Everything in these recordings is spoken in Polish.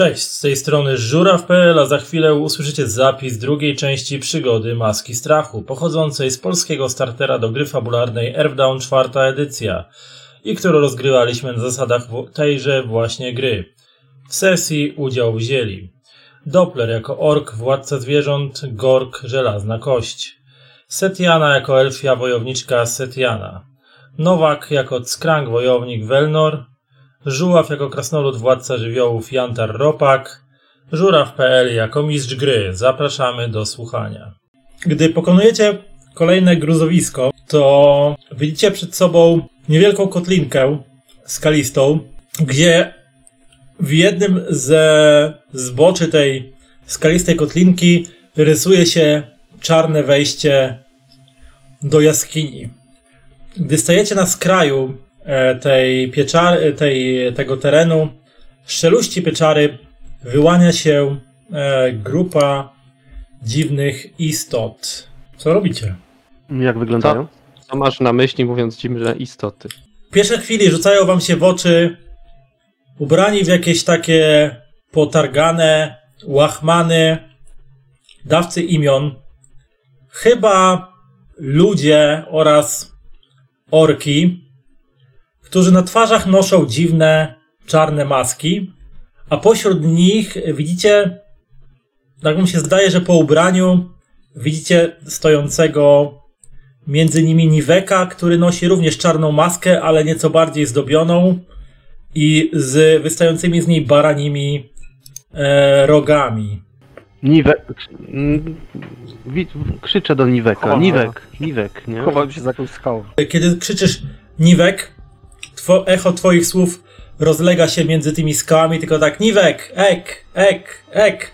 Cześć, z tej strony Żuraw.pl, a za chwilę usłyszycie zapis drugiej części przygody Maski Strachu, pochodzącej z polskiego startera do gry fabularnej Earthdown czwarta edycja i którą rozgrywaliśmy na zasadach tejże właśnie gry. W sesji udział wzięli Doppler jako ork, władca zwierząt, Gork, żelazna kość, Setiana jako elfia wojowniczka Setiana, Nowak jako Skrang wojownik Welnor, Żuław jako krasnolud władca żywiołów Jantar Ropak, Żuraw.pl jako mistrz gry. Zapraszamy do słuchania. Gdy pokonujecie kolejne gruzowisko, to widzicie przed sobą niewielką kotlinkę skalistą, gdzie w jednym ze zboczy tej skalistej kotlinki rysuje się czarne wejście do jaskini. Gdy stajecie na skraju tej pieczary, tej, tego terenu, z szeluści pieczary wyłania się e, grupa dziwnych istot. Co robicie? Jak wyglądają? Co masz na myśli mówiąc dziwne istoty? W pierwszej chwili rzucają wam się w oczy ubrani w jakieś takie potargane łachmany dawcy imion. Chyba ludzie oraz orki, którzy na twarzach noszą dziwne czarne maski, a pośród nich widzicie, tak wam się zdaje, że po ubraniu widzicie stojącego między nimi Niweka, który nosi również czarną maskę, ale nieco bardziej zdobioną i z wystającymi z niej baranimi e, rogami. Niwek. Krzyczę do Niweka. Chowam Niwek, Niwek, nie? Chowałem się za jakąś skałą. Kiedy krzyczysz Niwek, two, echo twoich słów rozlega się między tymi skałami, tylko tak Niwek, ek, ek, ek.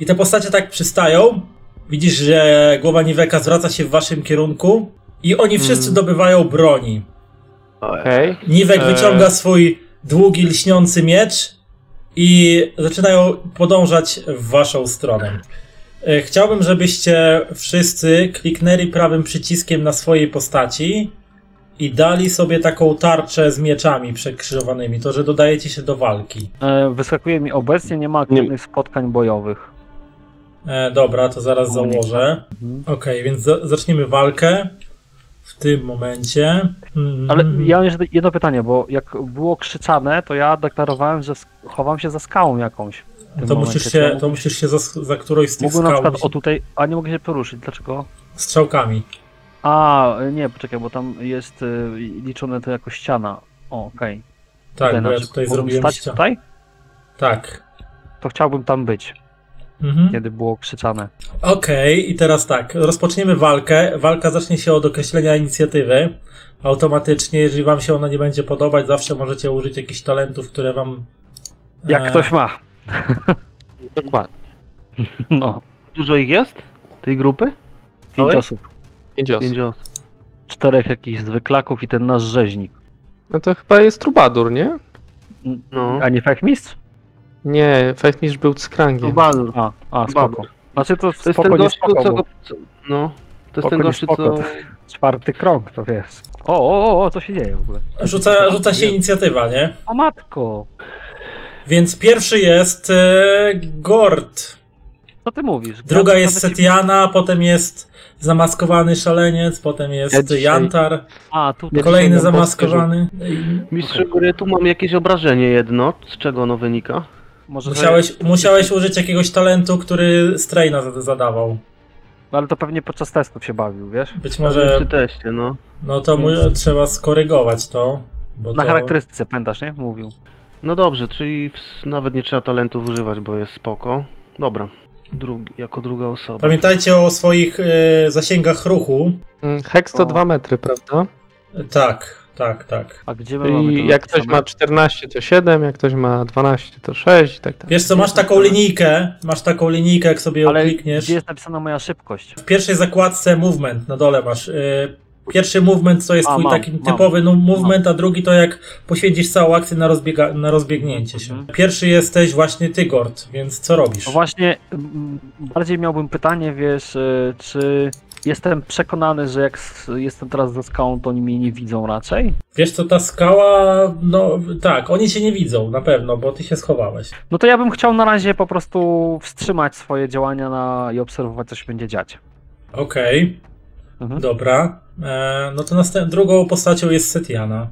I te postacie tak przystają. Widzisz, że głowa Niweka zwraca się w waszym kierunku i oni wszyscy Mm. dobywają broni. Okej. Niwek Eee. wyciąga swój długi, lśniący miecz i zaczynają podążać w waszą stronę. E, Chciałbym, żebyście wszyscy kliknęli prawym przyciskiem na swojej postaci i dali sobie taką tarczę z mieczami przekrzyżowanymi, to że dodajecie się do walki. E, wyskakuje mi obecnie, nie ma aktywnych spotkań bojowych. E, dobra, to zaraz założę. Mhm. Okej, więc za- zaczniemy walkę w tym momencie. Mm. Ale ja mam jeszcze jedno pytanie, bo jak było krzyczane, to ja deklarowałem, że sk- chowam się za skałą jakąś. w tym to momencie. musisz Czy ja się, to musisz się za, za którąś z tych Mógłbym na skał przykład o tutaj, a nie mogę się poruszyć, dlaczego? strzałkami. A, nie, poczekaj, bo tam jest y, liczone to jako ściana. O, okej. Tak, Tutaj bo na ja przykład tutaj mógłbym zrobiłem stać ścianę. tutaj? Tak. To chciałbym tam być, Mhm. kiedy było krzyczane. Okej, i teraz tak. Rozpoczniemy walkę. Walka zacznie się od określenia inicjatywy. Automatycznie, jeżeli wam się ona nie będzie podobać, zawsze możecie użyć jakichś talentów, które wam. Jak e, ktoś ma. Dokładnie. No, Dużo ich jest? Tej grupy? pięć osób. Pięć osób. Pięć osób. Czterech jakichś zwyklaków i ten nasz rzeźnik. No to chyba jest Trubadur, nie? No. A nie fechmistrz? Nie, Fechmistrz był Skrangiem. Trubadur. A, a spoko. Znaczy to To jest ten gościu, co go... Co, no. To jest Spoko, ten gościu, co... czwarty krąg, to wiesz. O, o, o, o, co się dzieje w ogóle? Rzuca, rzuca się inicjatywa, nie? O matko, Więc pierwszy jest e, Gord. co ty mówisz? Druga Ja jest nawet się- Setiana, potem jest zamaskowany szaleniec, potem Ja jest dzisiaj- Jantar, A, tutaj kolejny zamaskowany. Mistrzu tu mam jakieś obrażenie jedno. Z czego ono wynika? Może Musiałeś, musiałeś użyć jakiegoś talentu, który Straina zada- zadawał. No, ale to pewnie podczas testów się bawił, wiesz? Być Przy może teście, no. no to mu, trzeba skorygować to. Bo Na to... charakterystyce, pamiętasz, nie? Mówił. No dobrze, czyli nawet nie trzeba talentów używać, bo jest spoko. Dobra. Drugi, jako druga osoba. Pamiętajcie o swoich e, zasięgach ruchu. Mm, Heks to O. 2 metry, prawda? Tak, tak, tak. A gdzie my mamy jak ktoś napisane? ma 14 to 7, jak ktoś ma 12 to 6 i tak dalej. Wiesz co, masz taką linijkę, masz taką linijkę, jak sobie ją Ale klikniesz. gdzie jest napisana moja szybkość? W pierwszej zakładce movement na dole masz. y, Pierwszy movement to jest A, twój mam, taki mam. typowy no, movement, a drugi to jak poświęcisz całą akcję na, rozbiega, na rozbiegnięcie się. Mhm. Pierwszy jesteś właśnie ty, Gord, więc co robisz? No właśnie, mm, bardziej miałbym pytanie, wiesz, y, czy jestem przekonany, że jak jestem teraz za skałą, to oni mnie nie widzą raczej. Wiesz co, ta skała, no tak, oni się nie widzą na pewno, bo ty się schowałeś. No to ja bym chciał na razie po prostu wstrzymać swoje działania na, i obserwować, co się będzie dziać. Okej, Mhm. dobra. E, no to następ, drugą postacią jest Setiana.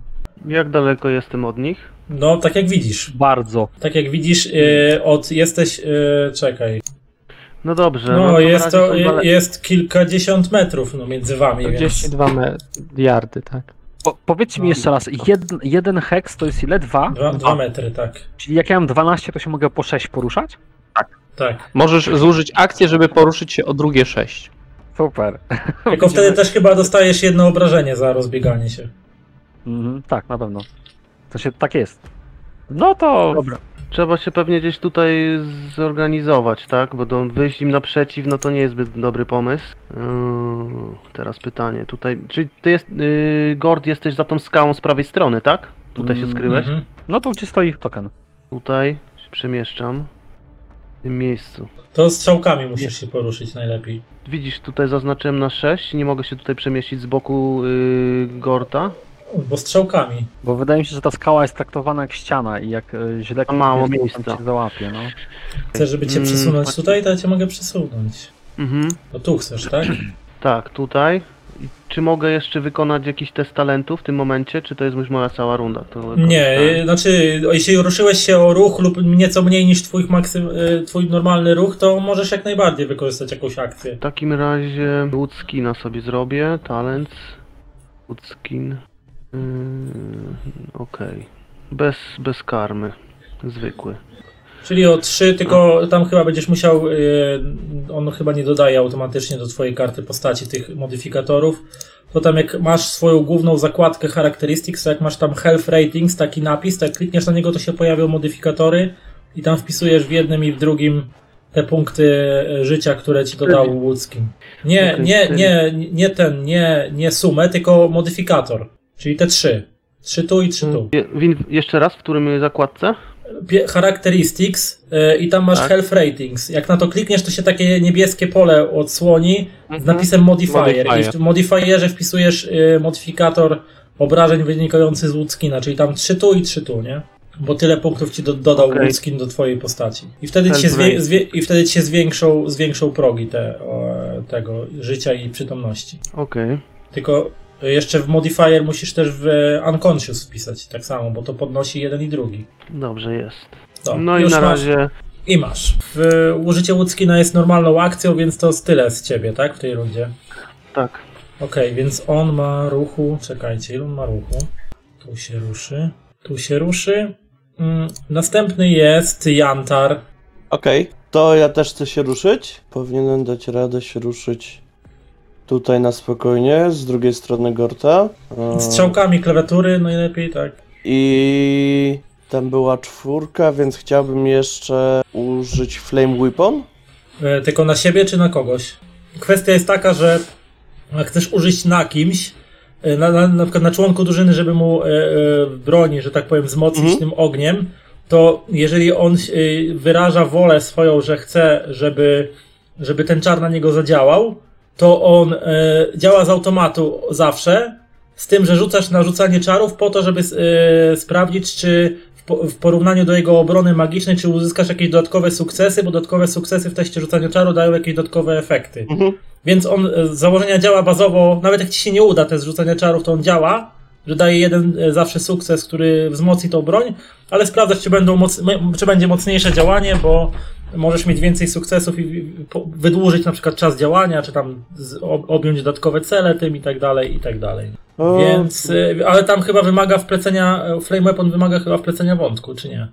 Jak daleko jestem od nich? No, tak jak widzisz. Bardzo. Tak jak widzisz, e, od jesteś. E, czekaj. No dobrze. No, to jest to są dale- jest kilkadziesiąt metrów no, między wami, więc. 42 me- yardy, tak. Po, powiedzcie mi jeszcze raz, jeden, jeden heks to jest ile? Dwa? Dwa, dwa metry, tak. Czyli jak ja mam 12, to się mogę po 6 poruszać? Tak. Możesz zużyć akcję, żeby poruszyć się o drugie 6. Super. Tylko wtedy też chyba dostajesz jedno obrażenie za rozbieganie się. Mhm, tak, na pewno. To się tak jest. No to. Dobra. Trzeba się pewnie gdzieś tutaj zorganizować, tak? Bo do wyjść im naprzeciw, no to nie jest zbyt dobry pomysł. Yy, teraz pytanie, tutaj, czyli ty jest, yy, Gord, jesteś za tą skałą z prawej strony, tak? Tutaj się Mm, skryłeś? Mhm. No to gdzie stoi token? Tutaj się przemieszczam. W tym miejscu. To strzałkami musisz się poruszyć najlepiej. Widzisz, tutaj zaznaczyłem na 6, nie mogę się tutaj przemieścić z boku yy, Gorta. Bo strzałkami. Bo wydaje mi się, że ta skała jest traktowana jak ściana i jak e, źle A mało klikniesz, to miejsca. tam cię załapie, no. Chcesz, żeby cię Mm, przesunąć tutaj, to ja cię mogę przesunąć. Mhm. No tu chcesz, tak? Tak, tutaj. Czy mogę jeszcze wykonać jakiś test talentu w tym momencie, czy to jest już moja cała runda? To Nie, korzystałem. y, znaczy, jeśli ruszyłeś się o ruch lub nieco mniej niż twój, maksym, y, twój normalny ruch, to możesz jak najbardziej wykorzystać jakąś akcję. W takim razie Woodskina sobie zrobię. Talent. Woodskin. Yy, Okej. Bez, bez karmy. Zwykły. Czyli o 3, tylko tam chyba będziesz musiał, y, on chyba nie dodaje automatycznie do twojej karty postaci tych modyfikatorów. To tam jak masz swoją główną zakładkę Characteristics, to jak masz tam Health Ratings, taki napis, to jak klikniesz na niego, to się pojawią modyfikatory i tam wpisujesz w jednym i w drugim te punkty y, życia, które ci dodał Łódzkim. Nie, nie, nie, nie ten, nie, nie sumę, tylko modyfikator. Czyli te trzy. Trzy tu i trzy tu. Je, jeszcze raz, w którym zakładce? Characteristics y, i tam masz Tak. Health Ratings. Jak na to klikniesz, to się takie niebieskie pole odsłoni z Mhm. napisem Modifier. Modifier. I w modifierze wpisujesz y, modyfikator obrażeń wynikający z Woodskin, czyli tam 3 tu i 3 tu, nie? Bo tyle punktów ci do, dodał Okej. Woodskin do twojej postaci. I wtedy ci się, zwie, zwie, i wtedy ci się zwiększą, zwiększą progi te, o, tego życia i przytomności. Okej. Tylko jeszcze w modifier musisz też w unconscious wpisać tak samo, bo to podnosi jeden i drugi. Dobrze jest. To, No i na masz. razie. I masz. W, użycie Woodskina jest normalną akcją, więc to tyle z ciebie, tak? W tej rundzie. Tak. Okej, więc on ma ruchu. Czekajcie, ile on ma ruchu? Tu się ruszy. Tu się ruszy. Mm, następny jest Jantar. Okej, to ja też chcę się ruszyć. Powinienem dać radę się ruszyć tutaj na spokojnie, z drugiej strony Gorta. E, Strzałkami klawiatury najlepiej, tak. I tam była czwórka, więc chciałbym jeszcze użyć Flame Weapon. E, tylko na siebie czy na kogoś? Kwestia jest taka, że jak chcesz użyć na kimś, e, na, na, na przykład na członku drużyny, żeby mu e, e, broni, że tak powiem, wzmocnić Mhm. tym ogniem, to jeżeli on e, wyraża wolę swoją, że chce, żeby, żeby ten czar na niego zadziałał, to on e, działa z automatu zawsze, z tym, że rzucasz na rzucanie czarów po to, żeby e, sprawdzić, czy w, po, w porównaniu do jego obrony magicznej, czy uzyskasz jakieś dodatkowe sukcesy, bo dodatkowe sukcesy w teście rzucania czaru dają jakieś dodatkowe efekty. Mhm. Więc on e, z założenia działa bazowo, nawet jak ci się nie uda te zrzucanie czarów, to on działa, że daje jeden e, zawsze sukces, który wzmocni tą broń, ale sprawdzać, czy, będą moc, czy będzie mocniejsze działanie, bo możesz mieć więcej sukcesów i wydłużyć na przykład czas działania, czy tam objąć dodatkowe cele tym i tak dalej, i tak dalej. O, Więc, e, ale tam chyba wymaga wplecenia, e, Flame Weapon wymaga chyba wplecenia wątku, czy nie?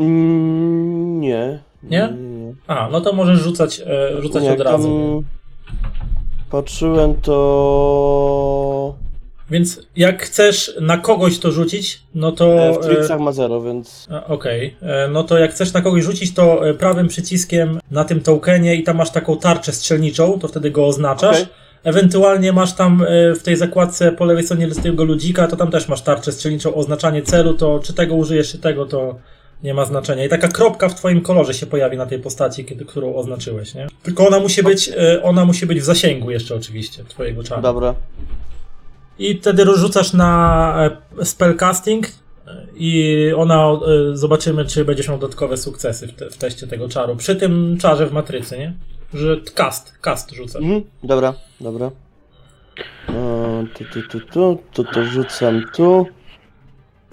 mm, nie. Nie? A, no to możesz rzucać, e, rzucać Nie, od razu. Patrzyłem to... Więc jak chcesz na kogoś to rzucić, no to. E, w e, Trixach ma zero, więc... Okej, E, no to jak chcesz na kogoś rzucić, to prawym przyciskiem na tym tokenie i tam masz taką tarczę strzelniczą, to wtedy go oznaczasz. Okej. Ewentualnie masz tam w tej zakładce po lewej stronie tego ludzika, to tam też masz tarczę strzelniczą, oznaczanie celu, to czy tego użyjesz, czy tego, to Nie ma znaczenia. I taka kropka w twoim kolorze się pojawi na tej postaci, kiedy, którą oznaczyłeś, nie? Tylko ona musi być, e, ona musi być w zasięgu jeszcze oczywiście, twojego czaru. Dobra. I wtedy rzucasz na e, spellcasting e, i ona, e, zobaczymy, czy będziesz miał dodatkowe sukcesy w, te, w teście tego czaru. Przy tym czarze w matrycy, nie? Że cast, cast rzucasz. Mhm. Dobra, dobra. Tu, tu, tu, tu, tu, to rzucam tu.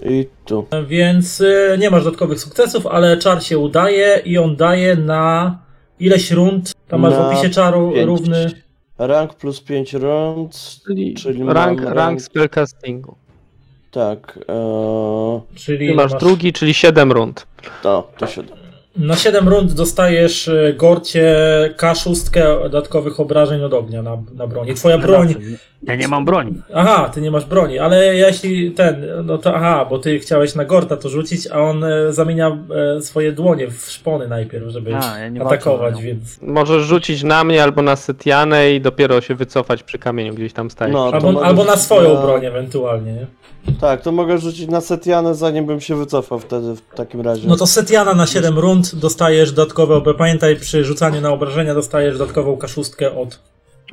I tu. Więc nie masz dodatkowych sukcesów, ale czar się udaje i on daje na ileś rund. Tam masz w Na opisie czaru pięć. równy. Rank plus 5 rund. Czyli, Czyli rank, rank rank- spellcastingu. Tak. E, Czyli Ty masz drugi, czyli 7 rund. to, to się da. Na 7 rund dostajesz e, Gorcie K6 dodatkowych obrażeń od ognia na, na broni. Twoja broń. Ja nie mam broni. Aha, ty nie masz broni, ale jeśli ten, no to aha, bo ty chciałeś na Gorta to rzucić, a on e, zamienia e, swoje dłonie w szpony najpierw, żeby A, ja walczę atakować, nią. więc. Możesz rzucić na mnie albo na Setianę i dopiero się wycofać przy kamieniu gdzieś tam stać. No, Albo, albo na swoją na- broń ewentualnie, nie? Tak, to mogę rzucić na Setianę, zanim bym się wycofał wtedy w takim razie. No to Setiana na 7 rund dostajesz dodatkowe, bo pamiętaj, przy rzucaniu na obrażenia dostajesz dodatkową kaszustkę od,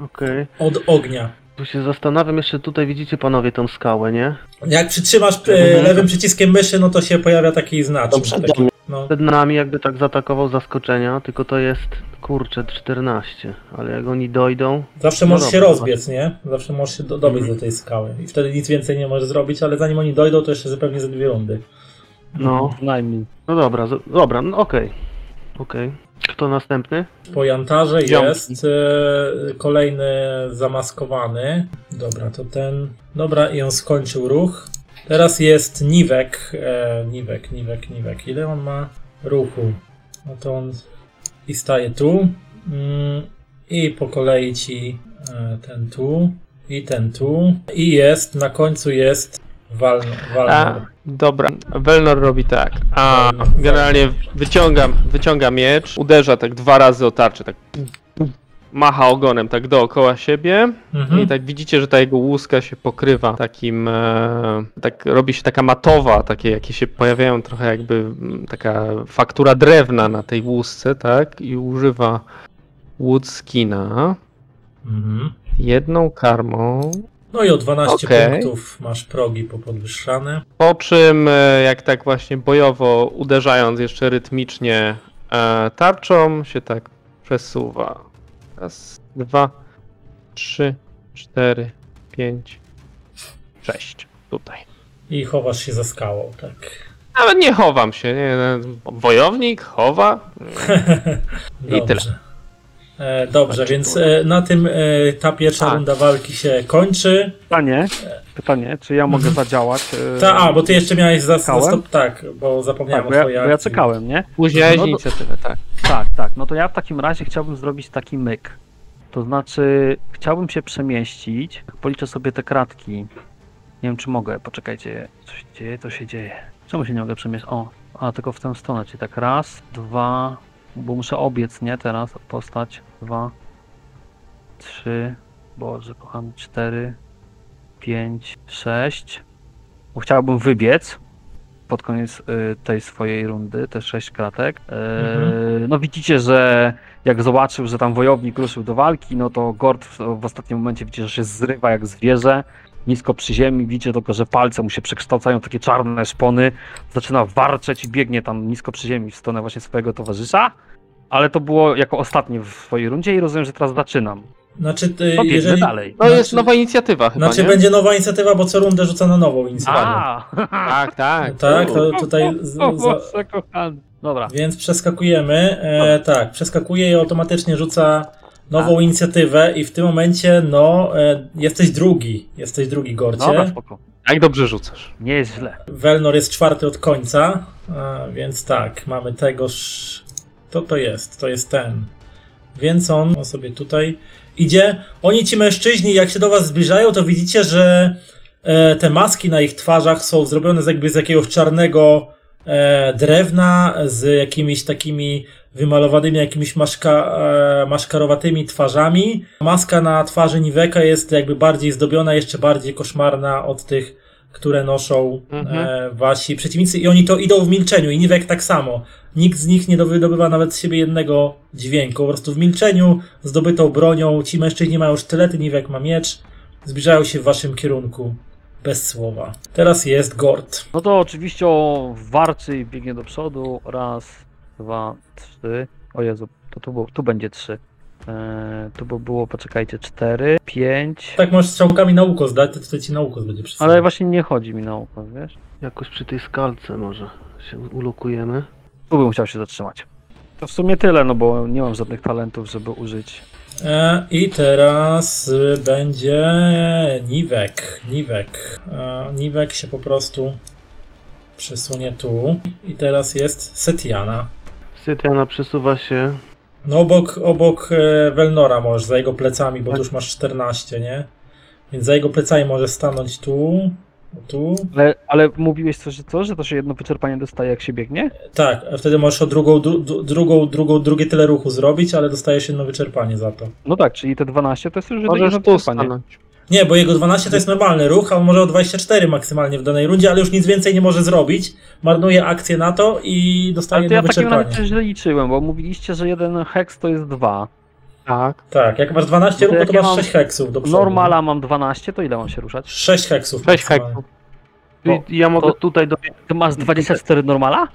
Okej. od ognia. Tu się zastanawiam, jeszcze tutaj widzicie panowie tą skałę, nie? Jak przytrzymasz e, lewym przyciskiem myszy, no to się pojawia taki znacznik. Taki, mnie. No. Przed nami jakby tak zaatakował zaskoczenia, tylko to jest, kurczę, 14. Ale jak oni dojdą... Zawsze No możesz się rozbiec, nie? Zawsze możesz się do, dobiec do tej skały. I wtedy nic więcej nie możesz zrobić, ale zanim oni dojdą, to jeszcze zupełnie ze dwie rundy. No, Najmniej. no dobra, z- dobra, no okej. Okej. Kto następny? Po jantarze Ziomki. jest e, kolejny zamaskowany. Dobra, to ten. Dobra, i on skończył ruch. Teraz jest Niwek. E, niwek, Niwek, Niwek. Ile on ma ruchu? No to on i staje tu. Mm, I po kolei ci e, ten tu. I ten tu. I jest, na końcu jest Walnor. A, dobra, Welnor robi tak. A, generalnie wyciąga, wyciąga miecz, uderza tak dwa razy o tarczę, tak macha ogonem tak dookoła siebie Mhm. i tak widzicie, że ta jego łuska się pokrywa takim, e, tak robi się taka matowa, takie jakie się pojawiają trochę jakby mm, taka faktura drewna na tej łusce, tak? I używa woodskina Mhm. jedną karmą No i o 12 Okej. punktów masz progi popodwyższane. Po czym, e, jak tak właśnie bojowo uderzając jeszcze rytmicznie e, tarczą, się tak przesuwa. Raz, dwa, trzy, cztery, pięć, sześć. Tutaj. I chowasz się za skałą, tak. Nawet nie chowam się, nie, no, wojownik chowa. I Dobrze. tyle. E, dobrze, więc e, na tym e, ta pierwsza A. runda walki się kończy. Pytanie, pytanie, czy ja mogę zadziałać? e, Ta, a, bo ty jeszcze miałeś za, za stop, tak, bo zapomniałem tak, o bo ja, twojej bo ja czekałem, nie? Później No inicjatywę, tak. Tak, tak. No to ja w takim razie chciałbym zrobić taki myk. To znaczy, chciałbym się przemieścić. Policzę sobie te kratki. Nie wiem, czy mogę. Poczekajcie. Co się dzieje? To się dzieje. Czemu się nie mogę przemieścić? O, a tylko w tę stronę. Czyli tak raz, dwa. Bo muszę obiec, nie? Teraz postać. Dwa, trzy. Boże, kochany. Cztery, pięć, sześć. Bo chciałbym wybiec pod koniec y, tej swojej rundy, te sześć kratek. E, Mhm. No widzicie, że jak zobaczył, że tam wojownik ruszył do walki, no to Gord w, w ostatnim momencie widzicie, że się zrywa jak zwierzę, nisko przy ziemi, widzicie tylko, że palce mu się przekształcają takie czarne szpony, zaczyna warczeć i biegnie tam nisko przy ziemi w stronę właśnie swojego towarzysza, ale to było jako ostatnie w swojej rundzie i rozumiem, że teraz zaczynam. Znaczy, ty, To biegnę jeżeli... dalej. No jest Znaczy- nowa inicjatywa chyba, Znaczy nie? będzie nowa inicjatywa, bo co rundę rzuca na nową inicjatywę. A! Tak, tak. Tak, to tutaj... Z, O, za, Boże, kochany. Dobra. Więc przeskakujemy. E, tak, przeskakuje i automatycznie rzuca nową inicjatywę i w tym momencie, no, e, jesteś drugi. Jesteś drugi, Gorcie. Dobra, spoko. Jak dobrze rzucasz. Nie jest źle. Welnor jest czwarty od końca, a, więc tak, mamy tegoż. To to jest, to jest ten. Więc on, sobie tutaj idzie. Oni ci mężczyźni, jak się do was zbliżają, to widzicie, że e, te maski na ich twarzach są zrobione z jakby z jakiegoś czarnego e, drewna, z jakimiś takimi wymalowanymi jakimiś maszka, e, maszkarowatymi twarzami. Maska na twarzy Niweka jest jakby bardziej zdobiona, jeszcze bardziej koszmarna od tych które noszą Mhm. e, wasi przeciwnicy i oni to idą w milczeniu i Niwek tak samo. Nikt z nich nie wydobywa nawet z siebie jednego dźwięku. Po prostu w milczeniu, zdobytą bronią, ci mężczyźni mają sztylety, Niwek ma miecz, zbliżają się w waszym kierunku bez słowa. Teraz jest Gord. No to oczywiście warczy i biegnie do przodu. Raz, dwa, trzy. O Jezu, to tu, tu będzie trzy. Eee, tu by było, poczekajcie, cztery, pięć. Tak możesz strzałkami na uko zdać, to tutaj ci na uko będzie przysyłać. Ale właśnie nie chodzi mi na ucho, wiesz? Jakoś przy tej skalce może się ulokujemy. Tu bym chciał się zatrzymać. To w sumie tyle, no bo nie mam żadnych talentów, żeby użyć. E, I teraz y, będzie Niwek. Niwek. E, Niwek się po prostu przesunie tu. I teraz jest Setiana. Sytiana przesuwa się. No obok, obok e, Welnora możesz, za jego plecami, bo Tak. tu już masz 14, nie? Więc za jego plecami możesz stanąć tu, tu. Ale, ale mówiłeś coś, że co, że to się jedno wyczerpanie dostaje jak się biegnie? Tak, a wtedy możesz o drugą, dru, dru- drugą, drugą, drugie tyle ruchu zrobić, ale dostajesz jedno wyczerpanie za to. No tak, czyli te 12 to jest już jedno Możesz tu wyczerpanie. stanąć. Nie, bo jego 12 to jest normalny ruch, a on może o 24 maksymalnie w danej rundzie, ale już nic więcej nie może zrobić. Marnuje akcję na to i dostaje Ale to ja w takim źle liczyłem, bo mówiliście, że jeden heks to jest dwa. Tak. Tak, jak masz 12 No to to masz mam 6 heksów do przodu. Normala mam 12, to ile mam się ruszać? 6 heksów. 6 maksymalnie. hektów. Czyli ja mogę to- tutaj do... Ty masz 24 normala?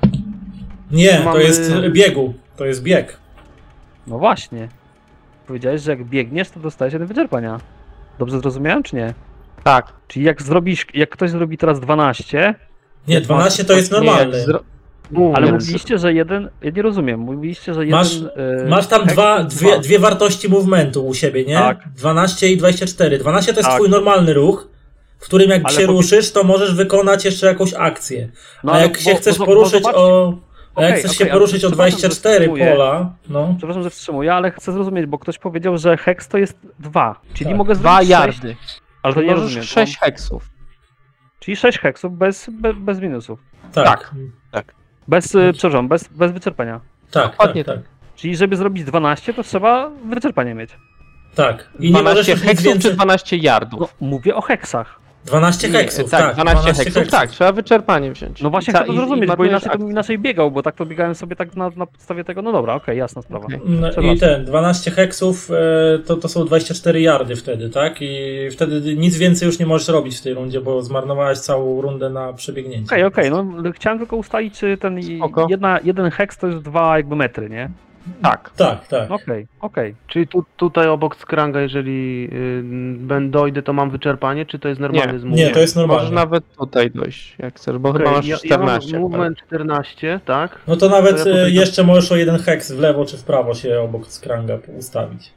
Nie, to Mamy- jest biegu. To jest bieg. No właśnie. Powiedziałeś, że jak biegniesz, to dostajesz jeden wyczerpania. Dobrze zrozumiałem, czy nie? Tak. Czyli jak zrobisz, jak ktoś zrobi teraz 12, Nie, 12 to jest normalny. zro... ale mówiliście, że jeden, ja nie rozumiem, mówiliście, że jeden... Masz- e, Masz tam dwa, dwie, dwie wartości movementu u siebie, nie? Tak. 12 i 24. 12 to jest Tak. twój normalny ruch, w którym jak Ale się powie- ruszysz, to możesz wykonać jeszcze jakąś akcję. No, a ale jak się bo- chcesz bo- bo poruszyć zobaczcie- o... A jak Okej, chcesz okej, się ale poruszyć o przepraszam, że 24 wstrzymuję. pola, no. Przepraszam, że wstrzymuję, ale chcę zrozumieć, bo ktoś powiedział, że heks to jest 2. Czyli Tak. mogę Dwa zrobić 6, yardy. ale to nie Możesz rozumiem. 6 heksów. Czyli 6 heksów bez, bez, bez minusów. Tak. Tak. Bez, y, przepraszam, bez, bez wyczerpania. Tak, tak, Dokładnie tak. Czyli żeby zrobić 12, to trzeba wyczerpanie mieć. Tak. I nie możesz 12 już nic heksów więcej... czy 12 yardów? No, mówię o heksach. 12 Nie, heksów, tak, tak. 12 heksów, tak, trzeba wyczerpanie wziąć. No właśnie chcę to zrozumieć, i bo marnujesz inaczej to bym inaczej biegał, bo tak to biegałem sobie tak na, na podstawie tego, no dobra, okej, jasna sprawa. Okej. No, I Przepraszam. ten, 12 heksów e, to, to są 24 yardy wtedy, tak? I wtedy nic więcej już nie możesz robić w tej rundzie, bo zmarnowałeś całą rundę na przebiegnięcie. Okej, okej, no chciałem tylko ustalić, czy ten i- Spoko. jedna, jeden heks to jest dwa jakby metry, nie? Tak. Tak, tak. Okej, okej. Czyli tu, tutaj obok skranga, jeżeli y, ben dojdę, to mam wyczerpanie, czy to jest normalny Nie, zmów? Nie, to jest Możesz normalne. nawet tutaj dojść, jak chcesz, bo chyba masz ja, ja mam 14. movement 14, tak? No to nawet To ja e, jeszcze możesz o jeden heks w lewo czy w prawo się obok skranga ustawić.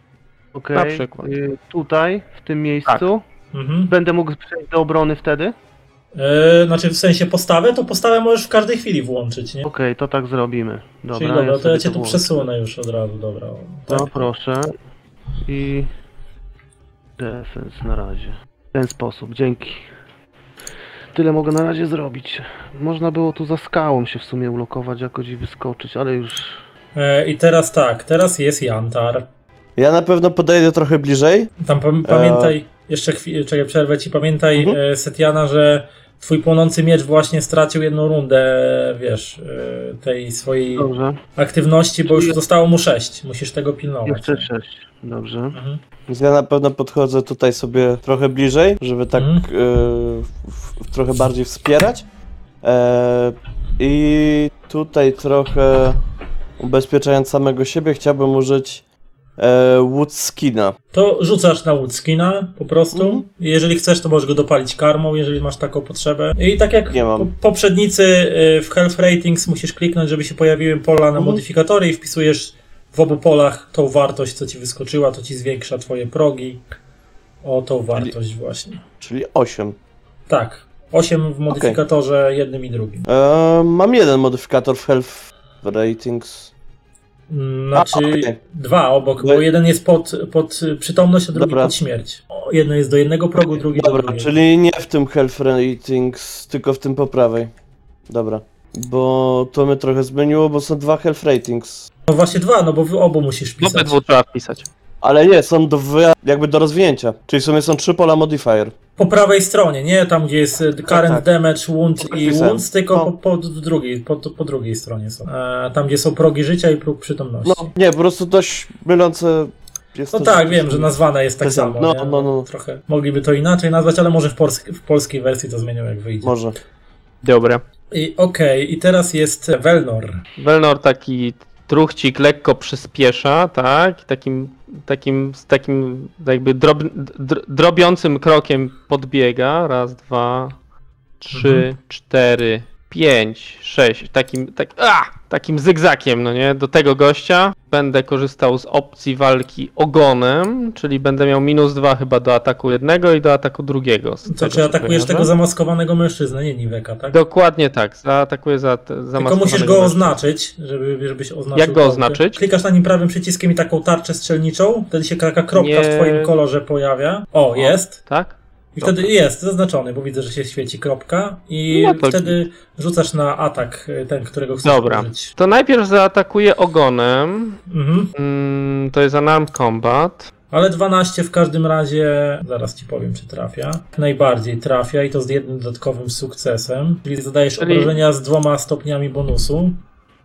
Okej. Na przykład. Y, tutaj, w tym miejscu. Mhm. Będę mógł przejść do obrony wtedy? E, znaczy w sensie postawę, to postawę możesz w każdej chwili włączyć, nie? Okej, to tak zrobimy. Dobra, Czyli dobra, to sobie ja cię tu włączę. przesunę już od razu, dobra. Tak. No proszę. I defense na razie. W ten sposób, dzięki. Tyle mogę na razie zrobić. Można było tu za skałą się w sumie ulokować jakoś i wyskoczyć, ale już... E, I teraz tak, teraz jest Jantar. Ja na pewno podejdę trochę bliżej. Tam pam- pamiętaj, jeszcze chwilę, czekaj, przerwę ci, pamiętaj Mhm. e, Setiana, że twój płonący miecz właśnie stracił jedną rundę, wiesz, e, tej swojej Dobrze. aktywności, bo już zostało mu 6. Musisz tego pilnować. Jeszcze sześć. Dobrze. Mhm. Więc ja na pewno podchodzę tutaj sobie trochę bliżej, żeby tak Mhm. e, w, w, trochę bardziej wspierać. E, I tutaj trochę ubezpieczając samego siebie chciałbym użyć e, Woodskina. To rzucasz na Woodskina po prostu. Mhm. Jeżeli chcesz, to możesz go dopalić karmą, jeżeli masz taką potrzebę. I tak jak Nie mam. po- poprzednicy y, w Health Ratings musisz kliknąć, żeby się pojawiły pola na Mhm. modyfikatory i wpisujesz w obu polach tą wartość, co ci wyskoczyła, to ci zwiększa twoje progi o tą wartość właśnie. Czyli 8. Tak. 8 w modyfikatorze jednym i drugim. E, mam jeden modyfikator w Health Ratings. Mm, Znaczy A, okej. dwa obok, No bo jeden jest pod, pod przytomność, a drugi Dobra. pod śmierć. Jedno jest do jednego progu, drugi do Dobra, drugiego. czyli nie w tym Health Ratings, tylko w tym po prawej. Dobra. Bo to mnie trochę zmieniło, bo są dwa Health Ratings. No właśnie dwa, no bo w obu musisz W pisać. obydwu trzeba wpisać. Ale nie, są do, wy- jakby do rozwinięcia. Czyli w sumie są trzy pola modifier. Po prawej stronie, nie tam gdzie jest e, current tak. damage, wound i wounds, tylko No. po, po, drugiej, po, po drugiej stronie są. E, tam gdzie są progi życia i próg przytomności. No, nie, po prostu dość mylące jest No to, tak, że- wiem, że nazwane jest tak Tak samo. No, no, no. Trochę mogliby to inaczej nazwać, ale może w, polsk w polskiej wersji to zmienią jak wyjdzie. Może. Dobra. I okej, i teraz jest Velnor. Welnor taki truchcik lekko przyspiesza, tak? Takim, takim, z takim jakby drob, dr, drobiącym krokiem podbiega. Raz, dwa, trzy, Mhm. cztery, pięć, sześć. Takim, tak, a, takim zygzakiem, no nie? Do tego gościa będę korzystał z opcji walki ogonem, czyli będę miał minus dwa chyba do ataku jednego i do ataku drugiego. tego, czy co atakujesz tego zamaskowanego mężczyznę, nie Niweka, tak? Dokładnie tak, zaatakuję za Tylko musisz go oznaczyć, żeby, żebyś oznaczył. Jak go oznaczyć? Klikasz na nim prawym przyciskiem i taką tarczę strzelniczą, wtedy się taka kropka Nie. w twoim kolorze pojawia. O, jest. Tak? I wtedy jest zaznaczony, bo widzę, że się świeci kropka i No to- wtedy rzucasz na atak y, ten, którego chcesz Dobra. użyć. To najpierw zaatakuję ogonem. Mhm. Mm, to jest Unarmed Combat. Ale 12 w każdym razie, zaraz ci powiem, czy trafia. Najbardziej trafia i to z jednym dodatkowym sukcesem. Czyli zadajesz Czyli- obrażenia z dwoma stopniami bonusu.